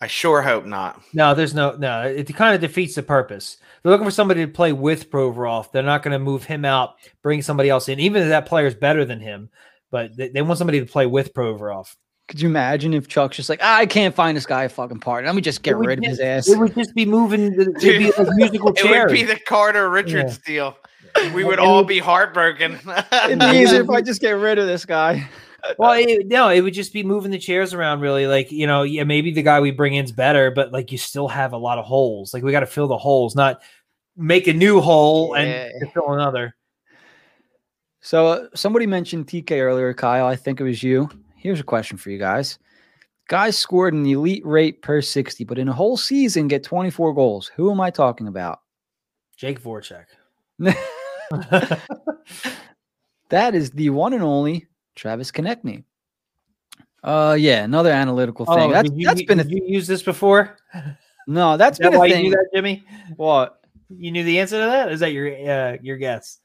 I sure hope not. No, there's no, no, it kind of defeats the purpose. They're looking for somebody to play with Provorov. They're not going to move him out, bring somebody else in, even if that player is better than him. But they, they want somebody to play with Provorov. Could you imagine if Chuck's just like, "Ah, I can't find this guy a fucking partner. Let me just get It would rid of his ass. It would just be moving. The, it'd be like [laughs] musical chairs. It would be the Carter Richards deal. We would all be heartbroken. It'd be [laughs] easier if I just get rid of this guy. well, it, no, it would just be moving the chairs around. Really, like you know, yeah, maybe the guy we bring in's better, but like you still have a lot of holes. Like we got to fill the holes, not make a new hole Yeah. and to fill another. So uh, somebody mentioned TK earlier, Kyle. I think it was you. Here's a question for you guys. Guys scored an elite rate per 60, but in a whole season get 24 goals. Who am I talking about? Jake Voracek. [laughs] that is the one and only Travis Konecny. Uh yeah, another analytical thing. Oh, that's you, that's been a did you use this before? no, that's that been a why you knew that, Jimmy? What? You knew the answer to that? Is that your uh, your guess?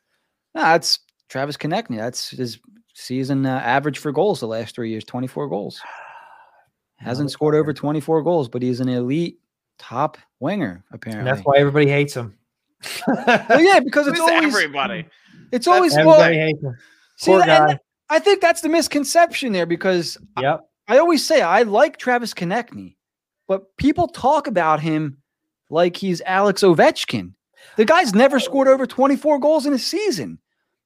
No, that's Travis Konecny. That's his season uh, average for goals the last three years, 24 goals. [sighs] Hasn't scored over 24 goals, but he's an elite top winger, And apparently. that's why everybody hates him. [laughs] well, yeah, because it's always everybody? it's always That's well, Everybody hates him. see, Poor and. I think that's the misconception there because Yep. I always say I like Travis Konecny, but people talk about him like he's Alex Ovechkin. The guy's never scored over 24 goals in a season.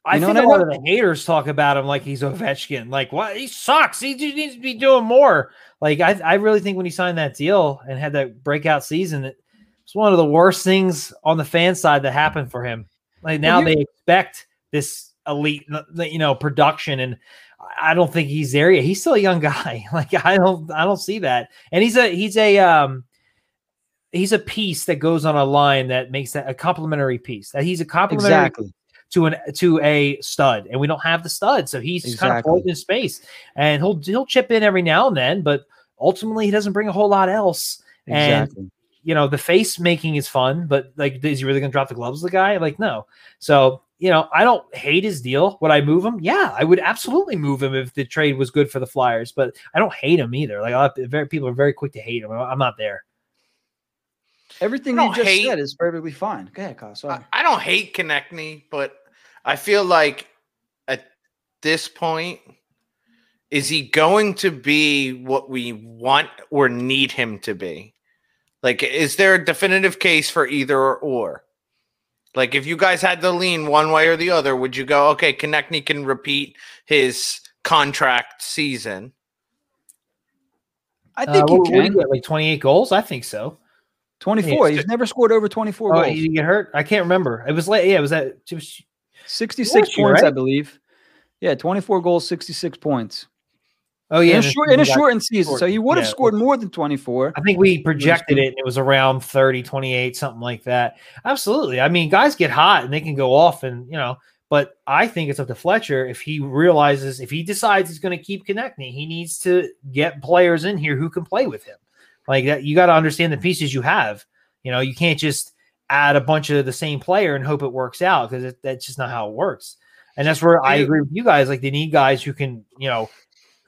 I You know think a lot of the haters talk about him like he's Ovechkin. Like, what? He sucks. He just needs to be doing more. Like, I, I really think when he signed that deal and had that breakout season, it was one of the worst things on the fan side that happened for him. Like, now they expect this elite, you know, production. And I don't think he's there yet. He's still a young [laughs] guy. Like I don't, I don't see that. And he's a, he's a, um, he's a piece that goes on a line that makes that a complementary piece. That he's a complementary Exactly. To an to a stud, and we don't have the stud, so he's kind of Exactly. floating in space, and he'll he'll chip in every now and then, but ultimately he doesn't bring a whole lot else. And you know, the face making is fun, but like, is he really gonna drop the gloves? The guy, like, no. So you know, I don't hate his deal. Would I move him? Yeah, I would absolutely move him if the trade was good for the Flyers. But I don't hate him either. Like, very people are very quick to hate him. I'm not there. Everything you just hate- said is perfectly fine. Go ahead, Kyle. Sorry. I, I don't hate Konecny, but I feel like at this point, is he going to be what we want or need him to be? Like, is there a definitive case for either or? or? Like, if you guys had to lean one way or the other, would you go, okay, Konecny can repeat his contract season? I Uh, think what- you what can. get, like 28 goals. I think so. 24. Yeah, He's never scored over 24 Oh, goals. he get hurt? I can't remember. It was late. Yeah, it was that. It was, 66 Horseshoe, points, I believe. Yeah, 24 goals, 66 points. oh in yeah, a, short, in a shortened season. So he would have yeah. scored more than 24. I think we projected it and it was around 30, 28, something like that. Absolutely. I mean, guys get hot and they can go off and, you know, but I think it's up to Fletcher if he realizes, if he decides he's going to keep Konecny, he needs to get players in here who can play with him. Like that, you got to understand the pieces you have. You know, you can't just add a bunch of the same player and hope it works out because that's just not how it works. And that's where I agree with you guys. Like they need guys who can, you know,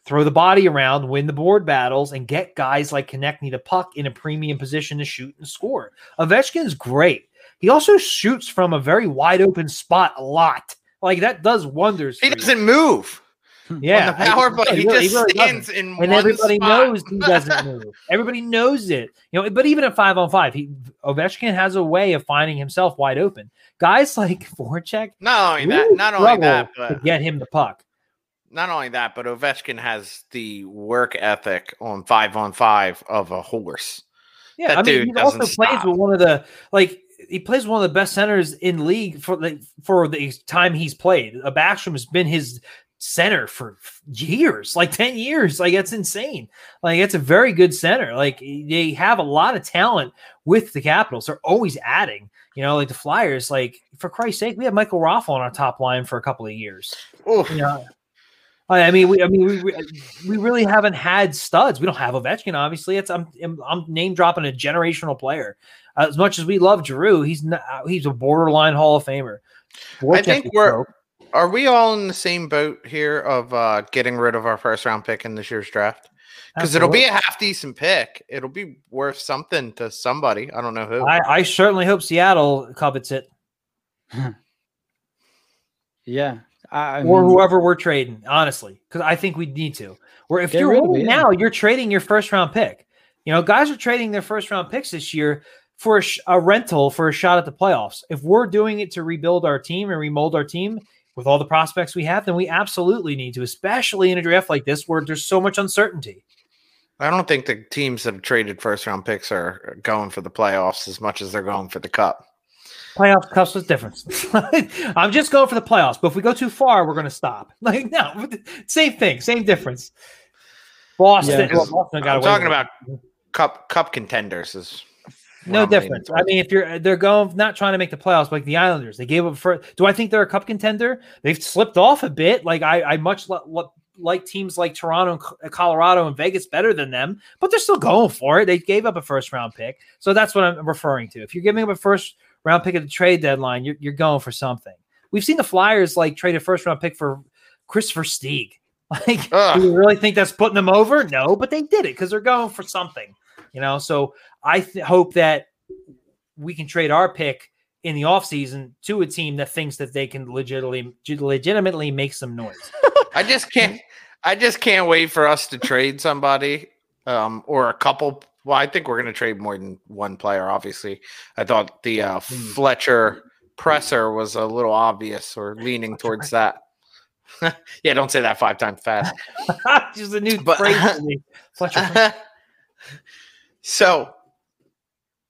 throw the body around, win the board battles, and get guys like Konecny the puck in a premium position to shoot and score. Ovechkin's great. He also shoots from a very wide open spot a lot. Like that does wonders. He doesn't move. Yeah, on the power play. He, really- just really stands doesn't. in and one everybody spot. knows he doesn't [laughs] move. Everybody knows it. You know, but even at five on five, he Ovechkin has a way of finding himself wide open. Guys [laughs] like Voracek, Not only that, not only that, struggle to but get him the puck. not only that, but Ovechkin has the work ethic on five on five of a horse. Yeah, That I mean, he also doesn't plays with one of the like he plays one of the best centers in league for the for the time he's played. Uh, Backstrom has been his center for years, like 10 years. Like that's insane. Like it's a very good center. Like they have a lot of talent with the Capitals. They're always adding, you know, like the Flyers, like for Christ's sake, we had Michael Raffl on our top line for a couple of years. Oof. You know, I mean, we, I mean, we, we, really haven't had studs. We don't have Ovechkin, obviously. It's I'm, I'm, name dropping a generational player. As much as we love Drew, he's not, he's a borderline Hall of Famer. I think we're- broke. Are we all in the same boat here of uh, getting rid of our first round pick in this year's draft? Because it'll be a half decent pick. It'll be worth something to somebody. I don't know who. I, I certainly hope Seattle covets it, [laughs] Yeah. I, I or whoever we're trading. Honestly, because I think we need to. Where if you're rid of winning it, yeah. now, you're trading your first round pick. You know, guys are trading their first round picks this year for a, sh- a rental for a shot at the playoffs. If we're doing it to rebuild our team and remold our team with all the prospects we have, then we absolutely need to, especially in a draft like this where there's so much uncertainty. I don't think the teams that have traded first round picks are going for the playoffs as much as they're going for the cup. Playoffs, cups, what's difference? [laughs] I'm just going for the playoffs, but if we go too far, we're going to stop. [laughs] Like, no, [laughs] same thing, same difference. Boston, Yeah. well, Boston got I'm away talking with it. about cup cup contenders is what no difference. I mean, if you're they're going not trying to make the playoffs like the Islanders, they gave up for. Do I think they're a cup contender? They've slipped off a bit. Like I, I much li- li- like teams like Toronto, and Colorado, and Vegas better than them, but they're still going for it. They gave up a first round pick, so that's what I'm referring to. If you're giving up a first round pick at the trade deadline, you're you're going for something. We've seen the Flyers like trade a first round pick for Christopher Stieg. [laughs] Like, Ugh. do you really think that's putting them over? No, but they did it because they're going for something, you know. So I th- hope that we can trade our pick in the offseason to a team that thinks that they can legitimately legitimately make some noise. [laughs] I just can't. I just can't wait for us to trade somebody um, or a couple. Well, I think we're going to trade more than one player. Obviously, I thought the uh, Fletcher presser was a little obvious or leaning towards that. [laughs] yeah, don't say that five times fast. [laughs] Just a new But- phrase. Fletcher. So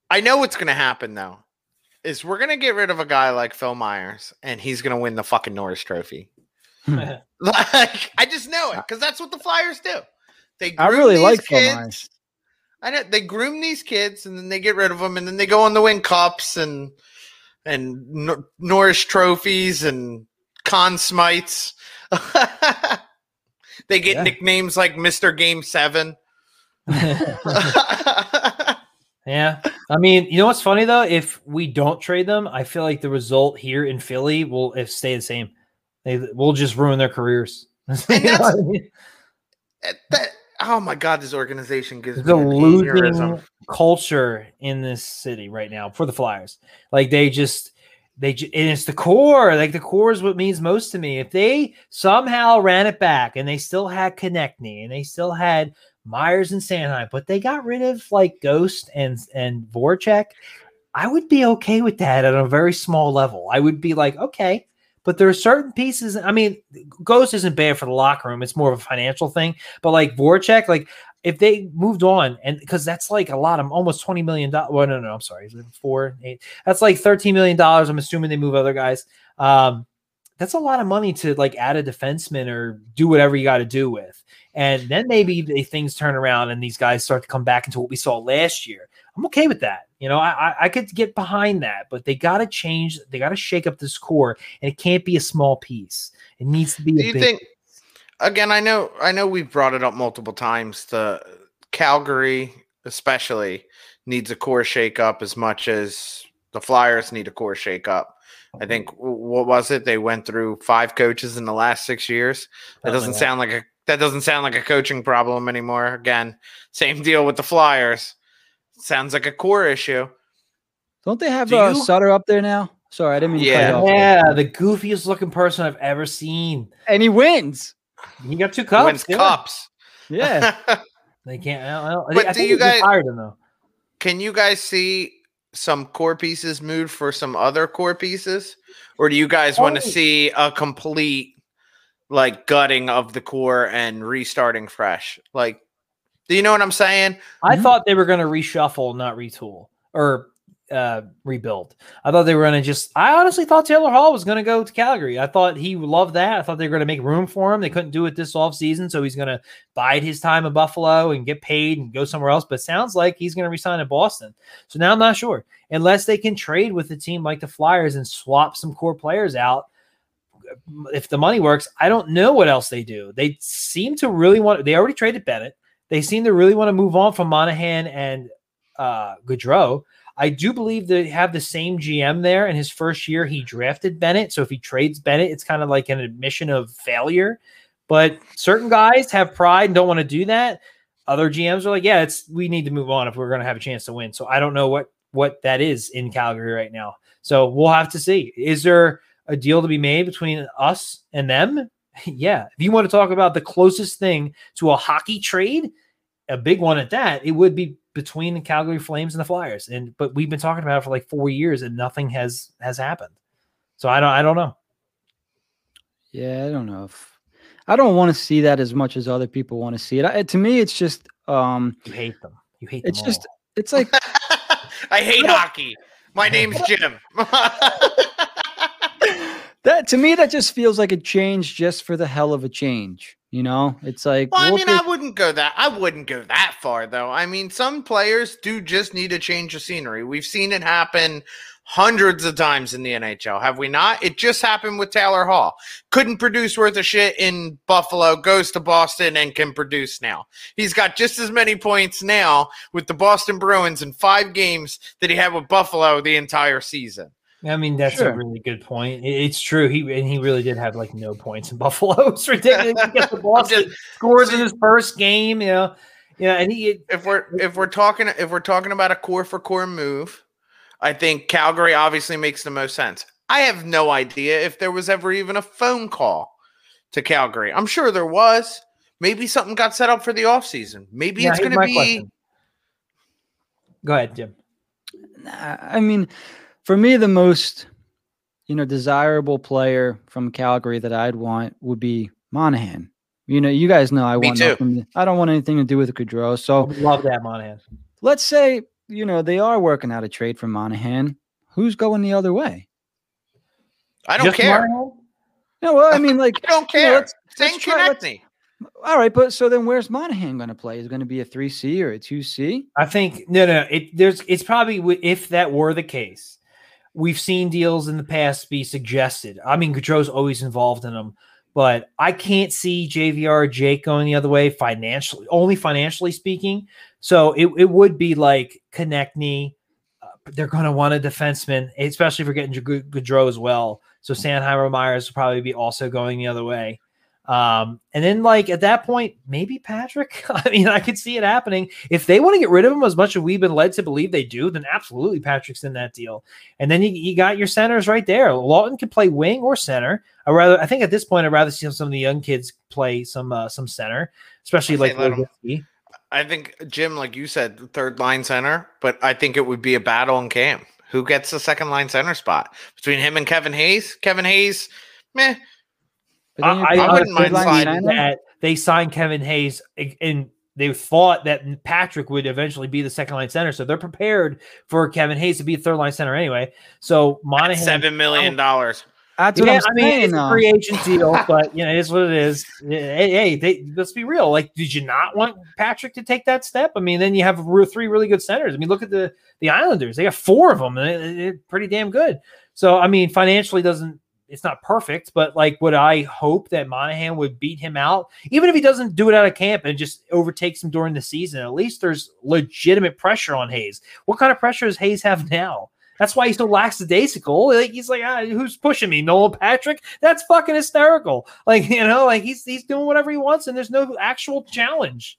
I know what's going to happen though. is we're gonna get rid of a guy like Phil Myers, and he's gonna win the fucking Norris Trophy. Hmm. [laughs] Like I just know it because that's what the Flyers do. They I really like Phil kids. Myers. I know they groom these kids and then they get rid of them and then they go on the win cups and and Nor- Norris trophies and Conn Smites. [laughs] they get Yeah. nicknames like Mister Game Seven. [laughs] Yeah. I mean, you know what's funny though? If we don't trade them, I feel like the result here in Philly will if stay the same. They will just ruin their careers. [laughs] You know I mean? Eh, that- oh my god, this organization gives the me losing aneurysm. culture in this city right now for the Flyers. Like they just they and it's the core. Like the core is what means most to me. If they somehow ran it back and they still had Konecny and they still had Myers and Sanheim, but they got rid of like Ghost and and Voracek, I would be okay with that at a very small level. I would be like, okay. But there are certain pieces. I mean, Ghost isn't bad for the locker room. It's more of a financial thing. But like Voracek, like if they moved on and because that's like a lot of almost 20 million dollars well no no i'm sorry four eight that's like 13 million dollars i'm assuming they move other guys um that's a lot of money to like add a defenseman or do whatever you got to do with and then maybe they, things turn around and these guys start to come back into what we saw last year i'm okay with that you know i i, I could get behind that but they got to change they got to shake up this core and it can't be a small piece it needs to be Do a you big think again I know I know we've brought it up multiple times. The Calgary especially needs a core shake up as much as the Flyers need a core shakeup. I think what was it? They went through five coaches in the last six years. That doesn't like sound like a that doesn't sound like a coaching problem anymore. Again, same deal with the Flyers. Sounds like a core issue. Don't they have Do uh, you- Sutter up there now? Sorry, I didn't mean to cut Yeah. off. yeah the goofiest looking person i've ever seen And he wins. He got two He cups. wins yeah. cups. Yeah. [laughs] They can't. I don't, I don't, But I do you guys- hired him though? Can you guys see some core pieces moved for some other core pieces? Or do you guys want Oh. to see a complete like gutting of the core and restarting fresh? Like, do you know what I'm saying? I Mhm. thought they were going to reshuffle, not retool or uh, rebuild. I thought they were going to just. I honestly thought Taylor Hall was going to go to Calgary. I thought he loved that. I thought they were going to make room for him. They couldn't do it this offseason, so he's going to bide his time in Buffalo and get paid and go somewhere else. But sounds like he's going to resign in Boston. So now I'm not sure unless they can trade with a team like the Flyers and swap some core players out. If the money works, I don't know what else they do. They seem to really want. They already traded Bennett. They seem to really want to move on from Monahan and uh, Gaudreau. I do believe they have the same GM there. In his first year, he drafted Bennett. So if he trades Bennett, it's kind of like an admission of failure. But certain guys have pride and don't want to do that. Other GMs are like, yeah, it's we need to move on if we're going to have a chance to win. So I don't know what what that is in Calgary right now. So we'll have to see. Is there a deal to be made between us and them? [laughs] yeah. If you want to talk about the closest thing to a hockey trade, a big one at that, it would be between the Calgary Flames and the Flyers. And but we've been talking about it for like four years and nothing has has happened. So I don't I don't know. Yeah, I don't know if I don't want to see that as much as other people want to see it. I, to me, it's just um, You hate them. You hate it's them just all. it's like [laughs] I hate hockey. My [laughs] name's Jim. [laughs] that to me. That just feels like a change just for the hell of a change. You know, it's like Well, I we'll mean, take- I wouldn't go that. I wouldn't go that far, though. I mean, some players do just need a change of scenery. We've seen it happen hundreds of times in the NHL, have we not? It just happened with Taylor Hall. Couldn't produce worth a shit in Buffalo, goes to Boston and can produce now. He's got just as many points now with the Boston Bruins in five games that he had with Buffalo the entire season. I mean, that's Sure. a really good point. It's true. He and he really did have like no points in [laughs] Buffalo. It's ridiculous. He gets the [laughs] Boston just- scores in his first game, you know. Yeah, and he if we're if we're talking if we're talking about a core for core move, I think Calgary obviously makes the most sense. I have no idea if there was ever even a phone call to Calgary. I'm sure there was. Maybe something got set up for the offseason. Maybe Yeah, it's going to my be question. Go ahead, Jim. Nah, I mean, for me, the most you know desirable player from Calgary that I'd want would be Monahan. You know, you guys know I Me want too. nothing. I don't want anything to do with Gaudreau. So love that Monahan. let's say you know they are working out a trade for Monahan. who's going the other way? I don't Just care. Monahan? No, well, I mean, like, [laughs] I don't you know, care. let's- Same let's try- let's- all right, but so then where's Monahan going to play? Is going to be a three C or a two C? I think no, no. It there's it's probably if that were the case, we've seen deals in the past be suggested. I mean, Gaudreau's always involved in them, but I can't see JVR Jake going the other way financially, only financially speaking. So it, it would be like Konecny. Uh, they're going to want a defenseman, especially if we're getting Gaudreau as well. So Sanheim or Myers will probably be also going the other way. Um, and then like at that point, maybe Patrick. [laughs] I mean, I could see it happening. If they want to get rid of him as much as we've been led to believe they do, then absolutely Patrick's in that deal. And then you, you got your centers right there. Laughton can play wing or center. I rather I think at this point I'd rather see some of the young kids play some uh, some center, especially like say let 'em- Lewicki. I think Jim, like you said, third line center, but I think it would be a battle in Cam. Who gets the second line center spot between him and Kevin Hayes? Kevin Hayes, meh. But then I, I wouldn't mind third line sliding center? that they signed Kevin Hayes and they thought that Patrick would eventually be the second line center. So they're prepared for Kevin Hayes to be the third line center anyway. So Monahan Seven million dollars. That's what yeah, I'm I mean, saying. it's a uh, free agent deal, but you know, it is what it is. Hey, hey they, let's be real. Like, did you not want Patrick to take that step? I mean, then you have three really good centers. I mean, look at the the Islanders; they got four of them, and they're pretty damn good. So, I mean, financially doesn't it's not perfect, but like, would I hope that Monahan would beat him out, even if he doesn't do it out of camp and just overtakes him during the season? At least there's legitimate pressure on Hayes. What kind of pressure does Hayes have [laughs] now? That's why he's so lackadaisical. Like he's like, ah, who's pushing me? Noel Patrick? That's fucking hysterical. [laughs] Like you know, like he's he's doing whatever he wants, and there's no actual challenge.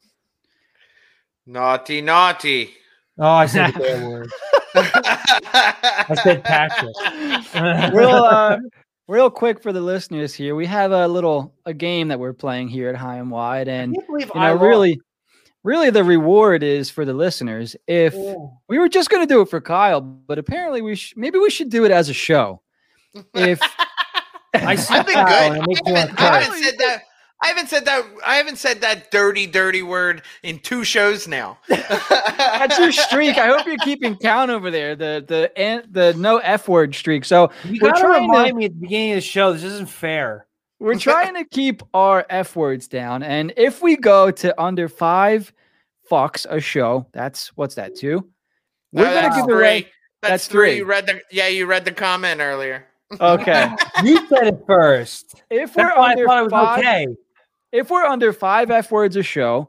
Naughty, naughty. Oh, I said [laughs] the bad word. I said Patrick. real uh, real quick for the listeners here. We have a little a game that we're playing here at High and Wide, and can't you I know, lost. really, really, the reward is for the listeners. If we were just going to do it for Kyle, but apparently we sh- maybe we should do it as a show. If [laughs] I [laughs] see I've been Kyle, good. and it I makes me want haven't, I haven't said that. I haven't said that. I haven't said that dirty, dirty word in two shows now. [laughs] that's your streak, I hope you're keeping count over there. The the an- the no f word streak. So You we're gotta trying to- remind me at the beginning of the show. This isn't fair. We're trying to keep our F words down. And if we go to under five fucks a show, that's what's that, two? We're No, gonna give three. away. That's, That's three. three. You read the yeah. You read the comment earlier. Okay. [laughs] You said it first. if we're That's why I under thought it was five, okay. If we're under five F words a show,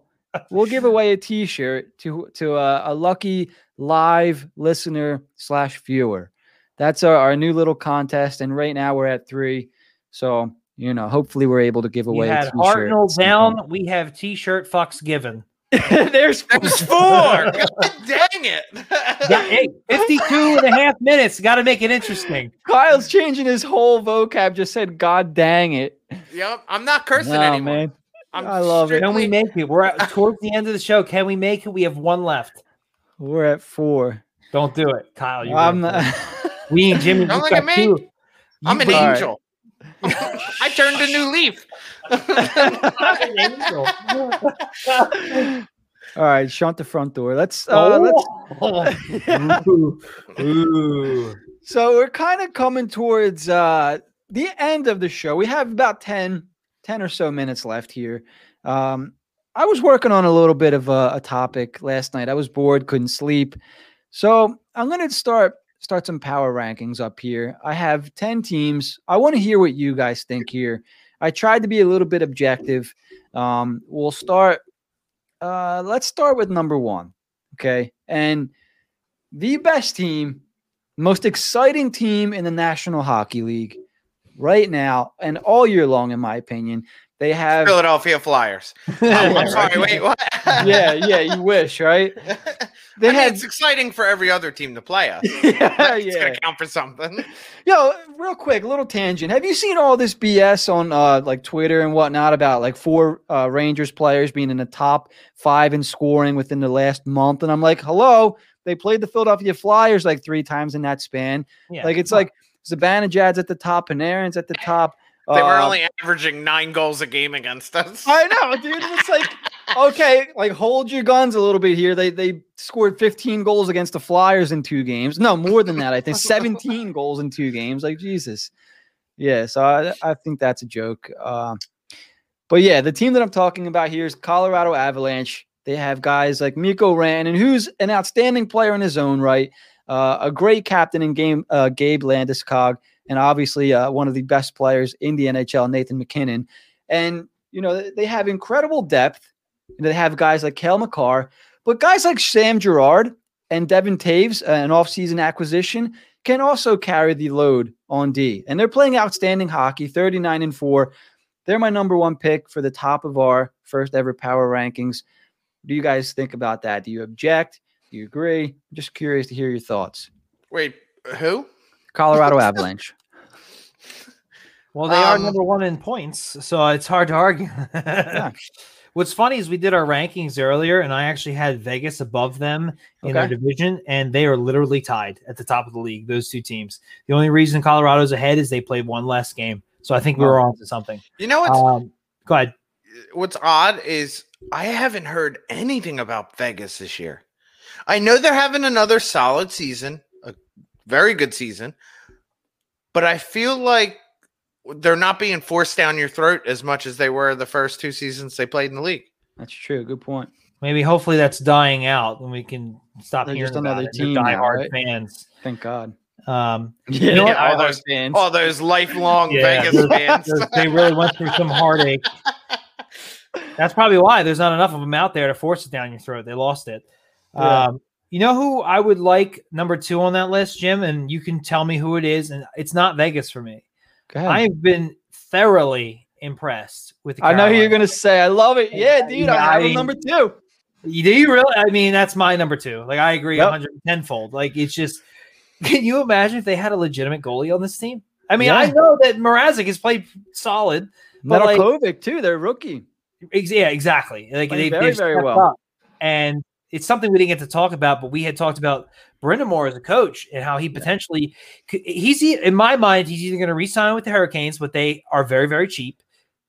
we'll give away a T-shirt to to a, a lucky live listener slash viewer. That's our, our new little contest, and right now we're at three. So you know, hopefully we're able to give away a had T-shirt. Hartnell down. We have T-shirt fucks given. [laughs] There's There's four. God dang it. Yeah, hey, 52 and a half minutes. Got to make it interesting. Kyle's changing his whole vocab. Just said, "God dang it!" Yep. I'm not cursing No, anymore. man. I'm I love it. Can we make it? We're at, [laughs] towards the end of the show. Can we make it? We have one left. We're at four. Don't do it, Kyle. You I'm not. [laughs] We and Jimmy Don't look at me. two. I'm an All right. [laughs] angel. I turned a new leaf. I'm an angel. All right, shut the front door. Let's. Uh, let's Oh. Ooh. Ooh. So we're kind of coming towards uh, the end of the show. We have about 10, 10 or so minutes left here. Um, I was working on a little bit of a, a topic last night. I was bored, couldn't sleep. So I'm going to start start some power rankings up here. I have 10 teams. I want to hear what you guys think here. I tried to be a little bit objective. Um, we'll start. Uh, let's start with number one. Okay. And the best team most exciting team in the National Hockey League right now and all year long, in my opinion. They have, Philadelphia Flyers. I'm, [laughs] I'm sorry. Wait. What? [laughs] yeah, yeah, you wish, right? [laughs] They I mean, had, it's exciting for every other team to play us. yeah, It's yeah. gonna count for something. Yo, real quick, little tangent. Have you seen all this BS on uh, like Twitter and whatnot about like four uh, Rangers players being in the top five in scoring within the last month? And I'm like, hello, they played the Philadelphia Flyers like three times in that span. Yeah, like it's come like Zibanejad's at the top, Panarin's at the top. They were uh, only averaging nine goals a game against us. I know, dude. It's like [laughs] okay, like hold your guns a little bit here. They they scored 15 goals against the Flyers in two games. No, more than that. I think 17 [laughs] goals in two games. Like Jesus. Yeah, so I, I think that's a joke. Uh, but yeah, the team that I'm talking about here is Colorado Avalanche. They have guys like Mikko Rantanen who's an outstanding player in his own right, uh, a great captain in game, uh, Gabe Landeskog, and obviously uh, one of the best players in the NHL, Nathan MacKinnon. And you know they have incredible depth. And They have guys like Cale Makar, but guys like Sam Girard and Devon Toews, uh, an offseason acquisition, can also carry the load on D. And they're playing outstanding hockey, 39 and 4. They're my number one pick for the top of our first ever power rankings. What do you guys think about that? Do you object? Do you agree? I'm just curious to hear your thoughts. Wait, who? Colorado [laughs] Avalanche. Well, they are Um, number one in points, so it's hard to argue. [laughs] What's funny is we did our rankings earlier, and I actually had Vegas above them in their Okay. division, and they are literally tied at the top of the league. Those two teams. The only reason Colorado's ahead is they played one less game, so I think we were on to something. You know what's Um, go ahead. what's odd is I haven't heard anything about Vegas this year. I know they're having another solid season, a very good season, but I feel like they're not being forced down your throat as much as they were the first two seasons they played in the league. That's true. Good point. Maybe hopefully that's dying out, and we can stop They're hearing just about another it. They're team now, diehard right? fans. Thank God. Um, [laughs] Yeah, know what? all those- fans. All those lifelong Yeah, Vegas those- fans. they really went through some heartache. [laughs] That's probably why there's not enough of them out there to force it down your throat. They lost it. Yeah. Um, you know who I would like number two on that list, Jim, and you can tell me who it is. And it's not Vegas for me. I've been thoroughly impressed with. The I know who you're gonna say. I love it. Yeah, dude. Yeah, I I have number two. You- Do you really? I mean, that's my number two. Like I agree, Yep. 110 fold. Like it's just. [laughs] Can you imagine if they had a legitimate goalie on this team? I mean, I know that Mrazek has played solid. But, like- Nedeljkovic too. They're rookie. Ex- yeah, exactly. Like they, very, very well. up. and it's something we didn't get to talk about, but we had talked about Brind'Amour as a coach and how he potentially he's in my mind he's either going to resign with the Hurricanes, but they are very very cheap,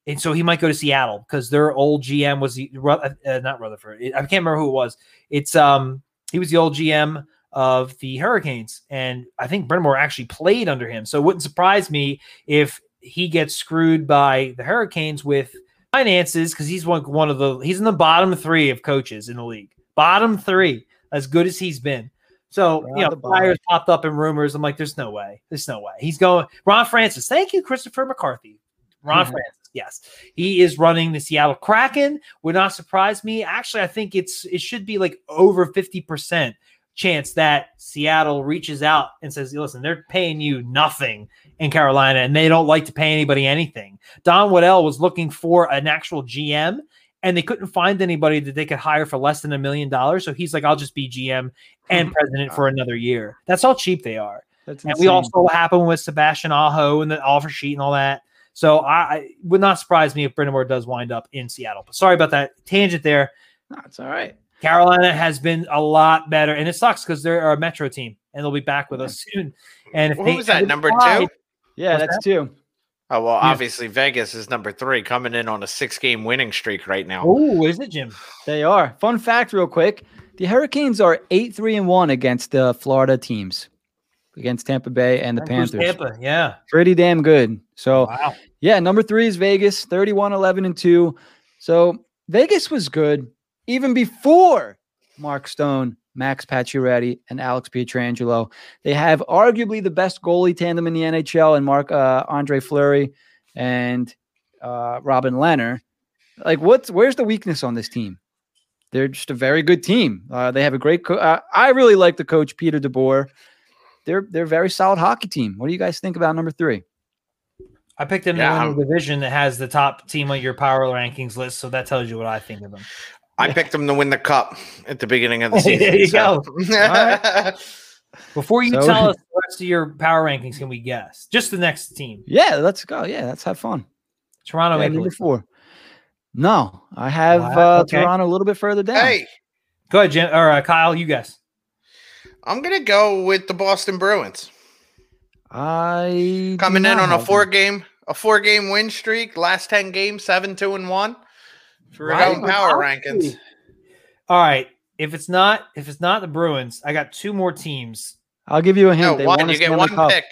and so he might go to Seattle because their old GM was the uh, not Rutherford. I can't remember who it was. It's um he was the old GM of the Hurricanes, and I think Brind'Amour actually played under him. So it wouldn't surprise me if he gets screwed by the Hurricanes with finances because he's one one of the he's in the bottom three of coaches in the league. Bottom three, as good as he's been. So Round you know. Flyers popped up in rumors. I'm like, there's no way. There's no way. He's going Ron Francis. Thank you, Christopher McCarthy. Ron Mhm. [laughs] Francis. Yes, he is running the Seattle Kraken. Would not surprise me. Actually, I think it's it should be like over fifty percent chance that Seattle reaches out and says, "Listen, they're paying you nothing in Carolina, and they don't like to pay anybody anything." Don Waddell was looking for an actual GM, and they couldn't find anybody that they could hire for less than a million dollars. So he's like, "I'll just be GM and [laughs] president for another year." That's how cheap they are. That's And we insane. all saw what happened with Sebastian Aho and the offer sheet and all that. So I, I would not surprise me if Brind'Amour does wind up in Seattle. But sorry about that tangent there. No, all right. Carolina has been a lot better, and it sucks because they're a Metro team, and they'll be back with us soon. And if What they- was that, number they two? Yeah, What's that's two. Oh well, obviously Vegas is number three, coming in on a six-game winning streak right now. Oh, is it Jim? They are. Fun fact, real quick: the Hurricanes are eight three and one against the Florida teams, against Tampa Bay and the Who's Panthers. Tampa, yeah. Pretty damn good. So Wow. yeah, number three is Vegas, 31, 11, and two. So Vegas was good even before Mark Stone, Max Pacioretty, and Alex Pietrangelo. They have arguably the best goalie tandem in the NHL, and Mark uh, Andre Fleury and uh, Robin Leonard. Like, what's where's the weakness on this team? They're just a very good team. Uh, they have a great. Co- uh, I really like the coach Peter DeBoer. They're they're a very solid hockey team. What do you guys think about number three? I picked them Yeah, in I'm- the division that has the top team on your power rankings list, so that tells you what I think of them. I picked them to win the cup at the beginning of the [laughs] season. There you so- [laughs] Before you So- tell us the rest of your power rankings, can we guess? Just the next team. Yeah, let's go. Yeah, let's have fun. Toronto Yeah, Maple number four. No, I have Wow, uh, okay. Toronto a little bit further down. hey, Go ahead, Jim or uh, Kyle. You guess. I'm gonna go with the Boston Bruins I coming in on a four game a four game win streak. Last ten games, seven two and one. For Right. right. power rankings. All right. If it's not if it's not the Bruins, I got two more teams. I'll give you a hint. No, they one. won a You get Stanley one Cup. pick.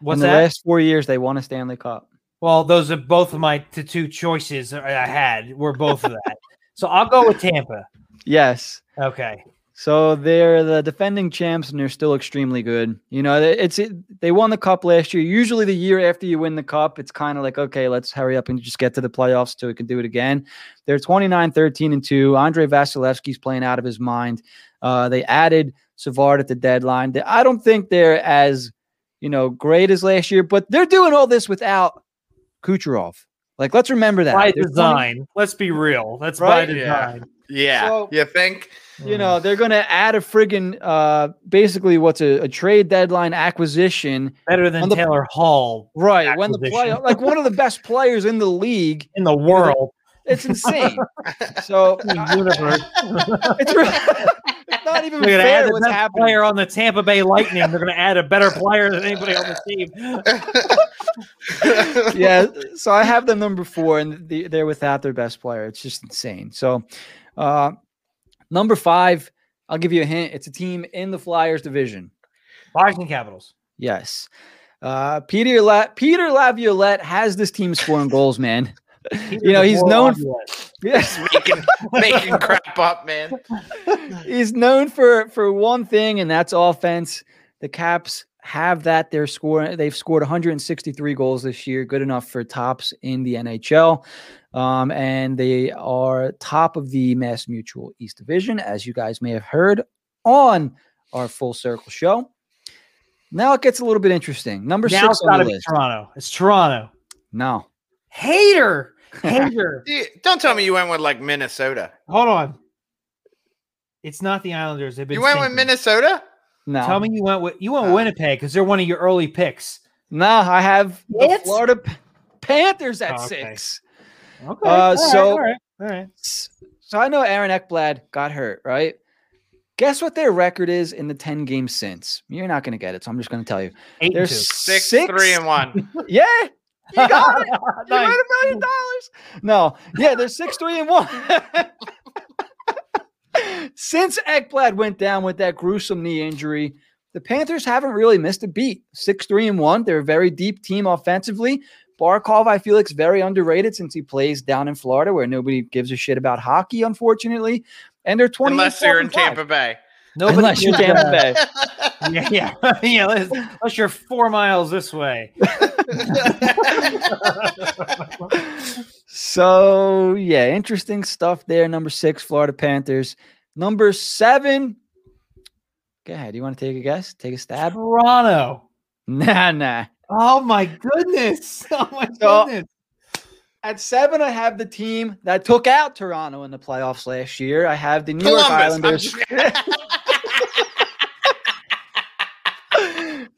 What's In the that? last four years, they won a Stanley Cup. Well, those are both of my t- two choices I had. Were both of that. so I'll go with Tampa. [laughs] Yes. Okay. So they're the defending champs, and they're still extremely good. You know, it's it, they won the cup last year. Usually, the year after you win the cup, it's kind of like, okay, let's hurry up and just get to the playoffs so we can do it again. They're 29, 13, and two. Andrei Vasilevskiy's playing out of his mind. Uh, they added Savard at the deadline. They- I don't think they're as you know great as last year, but they're doing all this without Kucherov. Like, let's remember that By They're 20 design. Let's be real. That's Right? by Yeah. design. Yeah. So- you think? You know they're going to add a friggin' uh basically what's a, a trade deadline acquisition Better than the- Taylor Hall right when the play like one of the best players in the league [laughs] in the world. it's insane [laughs] so in the universe. [laughs] it's, re- it's not even They're gonna add fair the what's best happening player on the Tampa Bay Lightning. They're gonna add a better player than anybody on the team. yeah so i have them number four and the, they're without their best player it's just insane so uh number five i'll give you a hint it's a team in the flyers division Washington Capitals. yes uh peter La- peter laviolette has this team scoring goals man [laughs] you know he's known [laughs] yes making, making crap up, man. [laughs] he's known for for one thing, and that's offense. The Caps have that. They're scoring. They've scored 163 goals this year, good enough for tops in the NHL. Um, and they are top of the Mass Mutual East Division, as you guys may have heard on our Full Circle show. Now it gets a little bit interesting. Number Now six it's on gotta the be list. Toronto. It's Toronto. No, Hater. Hater. [laughs] Don't tell me you went with like Minnesota. Hold on. It's not the Islanders. They've been You went with. Minnesota? No. Tell me you went with you went with. Winnipeg because they're one of your early picks. no. I have the What? Florida P- Panthers at Oh, okay. six. Okay. Uh, all right, so- all right, all right. So I know Aaron Ekblad got hurt, right? Guess what their record is in the 10 games since? You're not going to get it, so I'm just going to tell you. Eight They're and two. Six, six, three, and one. [laughs] Yeah, you got it. [laughs] You Nice. won a million dollars. No, yeah, they're six, three, and one. [laughs] Since Ekblad went down with that gruesome knee injury, the Panthers haven't really missed a beat. Six, three, and one. They're a very deep team offensively. Barkov, I feel like, is very underrated since he plays down in Florida, where nobody gives a shit about hockey, unfortunately. And they're 20 Unless you're in Tampa Bay. Nobody Unless you're gives Tampa a- Bay. Yeah, yeah, [laughs] yeah. Unless, unless you're four miles this way. [laughs] So yeah, interesting stuff there. Number six, Florida Panthers. Number seven. Go ahead. Do you want to take a guess? Take a stab? Toronto. Nah, nah. Oh my goodness. [laughs] Oh my So- goodness. At seven, I have the team that took out Toronto in the playoffs last year. I have the New York Islanders. [laughs]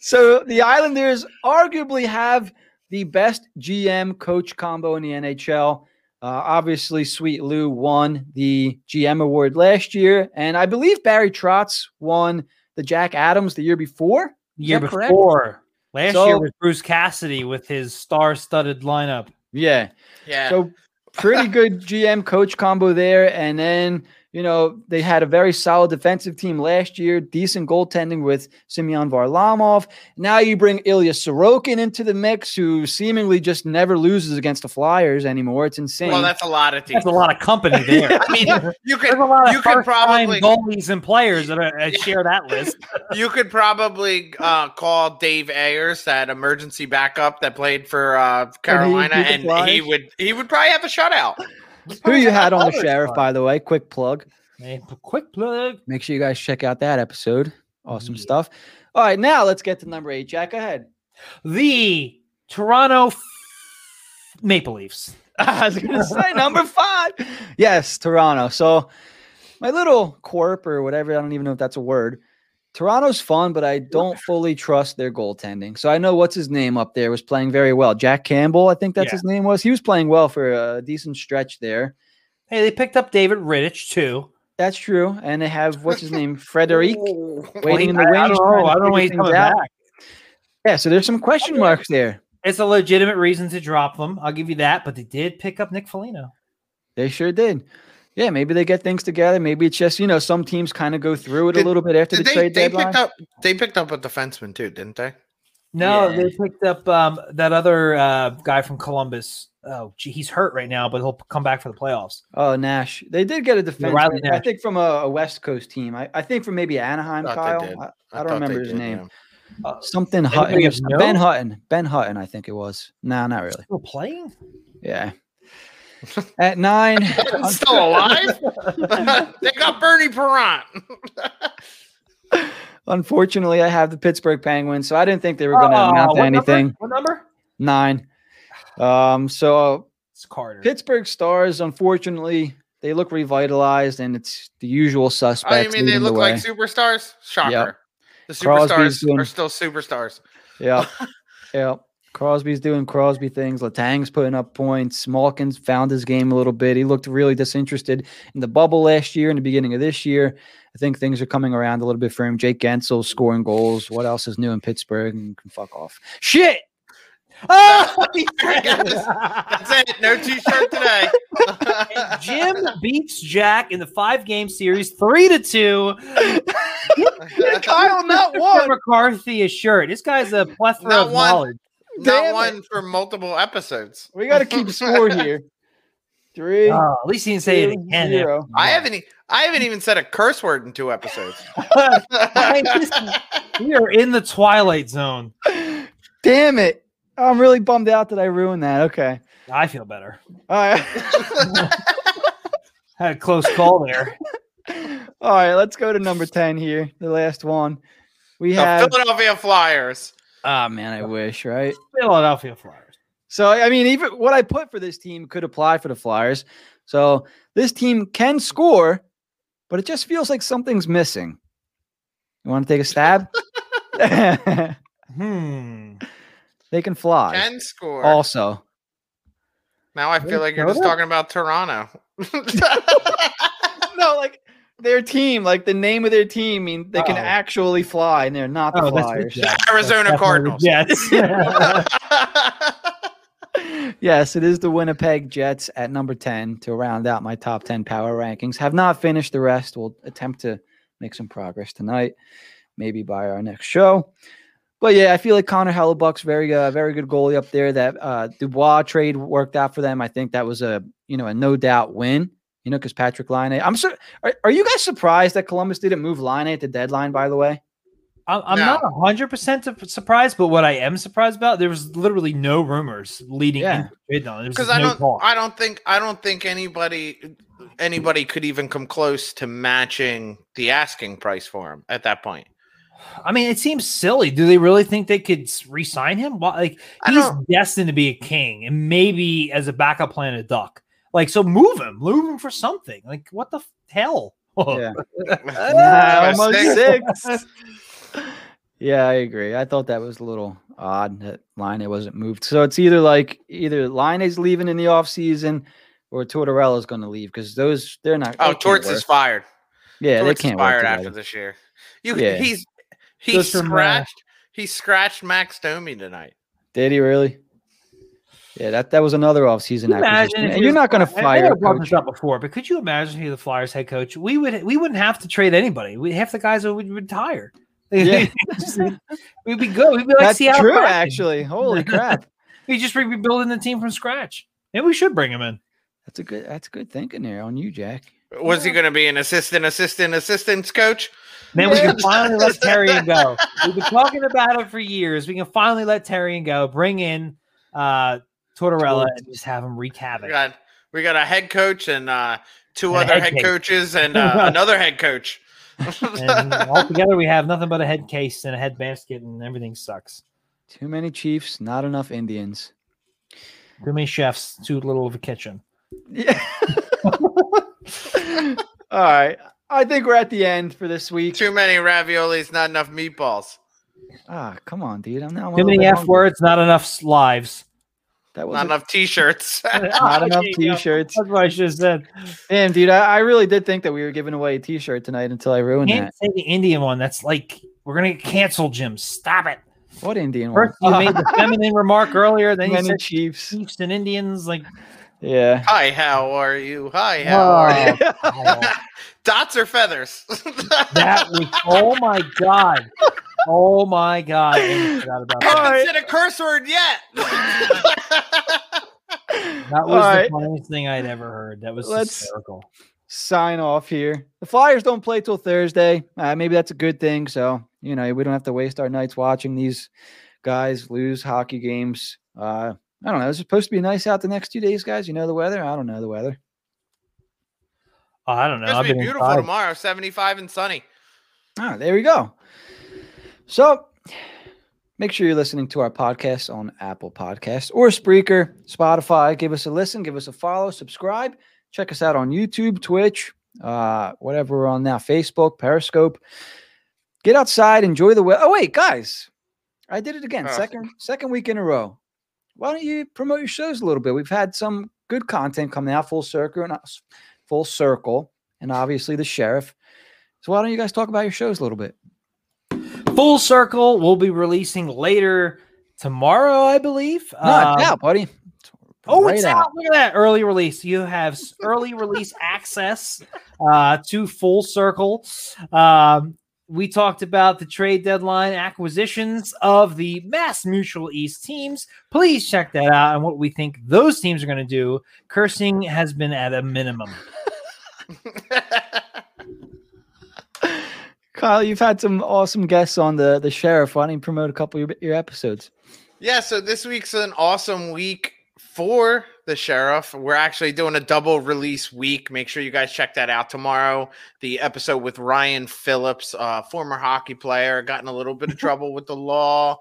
so the Islanders arguably have the best GM coach combo in the NHL. Uh, obviously, Sweet Lou won the GM award last year, and I believe Barry Trotz won the Jack Adams the year before. The year that correct? before. Last So- year was Bruce Cassidy with his star-studded lineup. Yeah. yeah. So pretty good GM coach combo there. And then, you know, they had a very solid defensive team last year, decent goaltending with Semyon Varlamov. Now you bring Ilya Sorokin into the mix, who seemingly just never loses against the Flyers anymore. It's insane. well, that's a lot of teams. That's a lot of company there. [laughs] I mean, you There's could a lot of you could probably goalies and players that are, uh, share that list. [laughs] you could probably uh, call Dave Ayres, that emergency backup that played for uh, Carolina, beat the and, he would he would probably have a shutout. Who you had on the sheriff, by the way. Quick plug. Hey, quick plug. Make sure you guys check out that episode. Awesome Yeah. stuff. All right, now let's get to number eight. Jack, go ahead. The Toronto F- Maple Leafs. [laughs] I was gonna say number five. Yes, Toronto. So my little corp or whatever, I don't even know if that's a word. Toronto's fun, but I don't fully trust their goaltending. So I know what's his name up there was playing very well. Jack Campbell, I think that's Yeah. his name was. He was playing well for a decent stretch there. Hey, they picked up David Rittich too. That's true. And they have what's his name, Frederic, [laughs] waiting in the I, I don't know. I don't know he's coming out. back. Yeah, so there's some question marks there. It's a legitimate reason to drop them. I'll give you that. But they did pick up Nick Foligno. They sure did. Yeah, maybe they get things together. Maybe it's just you know some teams kind of go through it Did- a little bit after the they, trade they deadline. picked up they picked up a defenseman too, didn't they? No, Yeah. they picked up um, that other uh, guy from Columbus. Oh, gee, he's hurt right now, but he'll come back for the playoffs. Oh, Nash. They did get a defense. Riley I think from a, a West Coast team. I, I think from maybe Anaheim, Thought they Kyle. did. I, I don't remember his did, name. yeah. Uh, Something Hutton. Ben Hutton. Ben Hutton, I think it was. No, not really. Still playing? Yeah. [laughs] At nine, [laughs] Still alive? [laughs] they got Bernie Parent. unfortunately, I have the Pittsburgh Penguins, so I didn't think they were going to Oh, amount to what number? anything. What number? Nine. Um, so It's Carter. Pittsburgh Stars, unfortunately, they look revitalized, and it's the usual oh, suspects. you mean they leading the look like superstars? Shocker. Yep. The Crosby's superstars doing- are still superstars. Yeah. yeah. Crosby's doing Crosby things. Letang's putting up points. Malkin's found his game a little bit. He looked really disinterested in the bubble last year and the beginning of this year. I think things are coming around a little bit for him. Jake Guentzel scoring goals. What else is new in Pittsburgh? And can fuck off. Shit. [laughs] Oh, [laughs] That's it. No t-shirt today. [laughs] Jim beats Jack in the five game series, three to two. Kyle, not one. McCarthy a shirt. This guy's a plethora Not of one. knowledge. Not Damn one for multiple episodes. We got to keep [laughs] score here. Three. Oh, at least he didn't say it again. zero. I haven't. I haven't even said a curse word in two episodes. [laughs] [laughs] we are in the twilight zone. Damn it. I'm really bummed out that I ruined that. Okay. I feel better. All right. Had a close call there. All right. Let's go to number 10 here. The last one. We The have. Philadelphia Flyers. Ah, man, I wish, right? Philadelphia Flyers. So, I mean, even what I put for this team could apply for the Flyers. So, this team can score, but it just feels like something's missing. You want to take a stab? [laughs] [laughs] Hmm. they can fly. Can score. Also, now I feel like you're just talking about Toronto. [laughs] no, like their team, like the name of their team, mean they can Uh-oh. actually fly, and they're not the Oh, that's the Flyers. Jets. Arizona Definitely Cardinals. the Jets. [laughs] yes, it is the Winnipeg Jets at number 10 to round out my top 10 power rankings. Have not finished the rest. We'll attempt to make some progress tonight, maybe by our next show. But yeah, I feel like Connor Hellebuyck's very, uh, very good goalie up there. That uh, Dubois trade worked out for them. I think that was a, you know, a no doubt win. You know, because Patrik Laine. I'm so. Are, are you guys surprised that Columbus didn't move Laine at the deadline? By the way, I'm, I'm No. not hundred percent surprised, but what I am surprised about, there was literally no rumors leading Yeah. into trade deadline. Because I no don't, talk. I don't think, I don't think anybody, anybody could even come close to matching the asking price for him at that point. I mean, it seems silly. Do they really think they could s- re-sign him? Why, like he's destined to be a king, and maybe as a backup plan, a duck. Like, so move him, move him for something. Like, what the f- hell? [laughs] yeah, [laughs] Ah, almost six. six. [laughs] Yeah, I agree. I thought that was a little odd that Laine wasn't moved. So it's either like either Laine is leaving in the offseason or Tortorella is going to leave because those they're not. Oh, they Torts is fired. Yeah, Torts they can't work fired after this year. You, Yeah. he's he Goes from, uh, scratched. he scratched Max Domi tonight. Did he really? Yeah, that that was another offseason Can imagine acquisition. And you're not going to I- I fire know a I brought this up before, but could you imagine who the Flyers head coach? We would we wouldn't have to trade anybody. We half the guys who would retire. [laughs] Yeah. [laughs] we'd be good. We'd be like That's Seattle true, Kraken. actually. Holy [laughs] crap! We just rebuilding the team from scratch. Maybe we should bring him in. That's a good. That's good thinking there on you, Jack. Was he going to be an assistant, assistant, assistants coach? Then we can finally let Therrien go. We've been talking about it for years. We can finally let Therrien go. Bring in uh Tortorella and just have him wreak We got we got a head coach and uh, two And other head head, coaches and [laughs] uh, another head coach. And [laughs] altogether, we have nothing but a head case and a head basket, and everything sucks. Too many Chiefs, not enough Indians. Too many chefs, too little of a kitchen. Yeah. [laughs] All right. I think we're at the end for this week. Too many raviolis, not enough meatballs. Ah, come on, dude. I'm now. Too many F words, not enough lives. That was Not was enough t-shirts. [laughs] not [laughs] enough There you go. t-shirts. That's what I should have said. Damn, dude. I, I really did think that we were giving away a t-shirt tonight until I ruined Can't say the Indian one. That's like we're gonna get canceled, Jim. Stop it. What Indian one? First, you made the feminine [laughs] remark earlier, then you said Chiefs. Chiefs and Indians. Like, Yeah. Hi, how are you? Hi, how are you? Dots or feathers? [laughs] that was oh my god. Oh my god. I forgot about I that. haven't Alright. said a curse word yet. [laughs] That was All right. the funniest thing I'd ever heard. That was Let's- hysterical. Sign off here. The Flyers don't play till Thursday. Uh, maybe that's a good thing. So, you know, we don't have to waste our nights watching these guys lose hockey games. Uh, I don't know. It's supposed to be nice out the next two days, guys. You know the weather? I don't know the weather. Oh, I don't know. It's I've gonna be beautiful inside. tomorrow, 75 and sunny. Ah, there we go. So make sure you're listening to our podcast on Apple Podcasts or Spreaker, Spotify. Give us a listen, give us a follow, subscribe. Check us out on YouTube, Twitch, uh, whatever we're on now, Facebook, Periscope. Get outside, enjoy the weather. Oh, wait, guys. I did it again. Oh. Second second week in a row. Why don't you promote your shows a little bit? We've had some good content coming out, full circle and us, full circle, and obviously the sheriff. So why don't you guys talk about your shows a little bit? Full Circle will be releasing later tomorrow, I believe. No, it's Um, out, buddy. It's Oh, right it's out. Look at that early release. You have early release [laughs] access uh, to Full Circle. Um, we talked about the trade deadline acquisitions of the Mass Mutual East teams. Please check that out and what we think those teams are going to do. Cursing has been at a minimum. [laughs] Kyle, you've had some awesome guests on the the sheriff. Why don't you promote a couple of your, your episodes? Yeah, so this week's an awesome week for the sheriff. We're actually doing a double release week. Make sure you guys check that out tomorrow. The episode with Ryan Phillips, uh, former hockey player, got in a little bit of [laughs] trouble with the law.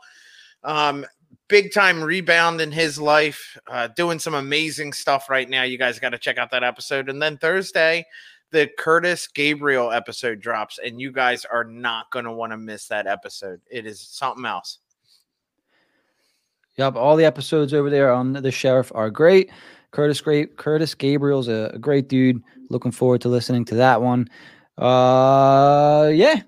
Um, big time rebound in his life, uh, doing some amazing stuff right now. You guys got to check out that episode. And then Thursday, the Curtis Gabriel episode drops, and you guys are not going to want to miss that episode. It is something else. Yep, all the episodes over there on the sheriff are great. Curtis great Curtis Gabriel's a, a great dude. Looking forward to listening to that one. Uh yeah,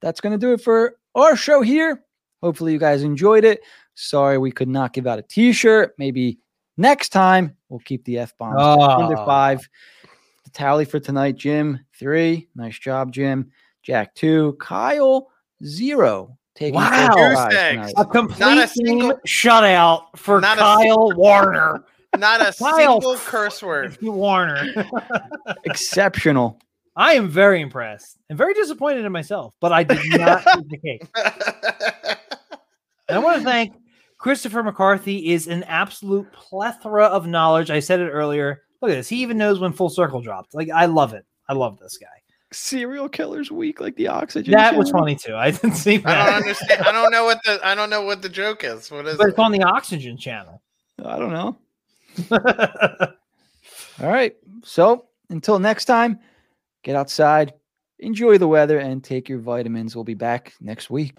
that's gonna do it for our show here. Hopefully you guys enjoyed it. Sorry we could not give out a t-shirt. Maybe next time we'll keep the F bombs under Oh. five. The tally for tonight, Jim, three. Nice job, Jim. Jack two. Kyle zero. Taking Wow. Goose eggs. A complete Not a single- shutout for Not a Kyle Warner. Not a [laughs] Kyle single [laughs] curse word. [laughs] Warner. Exceptional. I am very impressed and very disappointed in myself, but I did not take the cake. And I want to thank Christopher McCarthy is an absolute plethora of knowledge. I said it earlier. Look at this. He even knows when full circle dropped. Like I love it. I love this guy. Serial killers week, like the oxygen. That was channel. funny too. I didn't see I don't that. understand. I don't know what the I don't know what the joke is. What is But it? it's on the oxygen channel. I don't know. [laughs] All right. So until next time, get outside, enjoy the weather, and take your vitamins. We'll be back next week.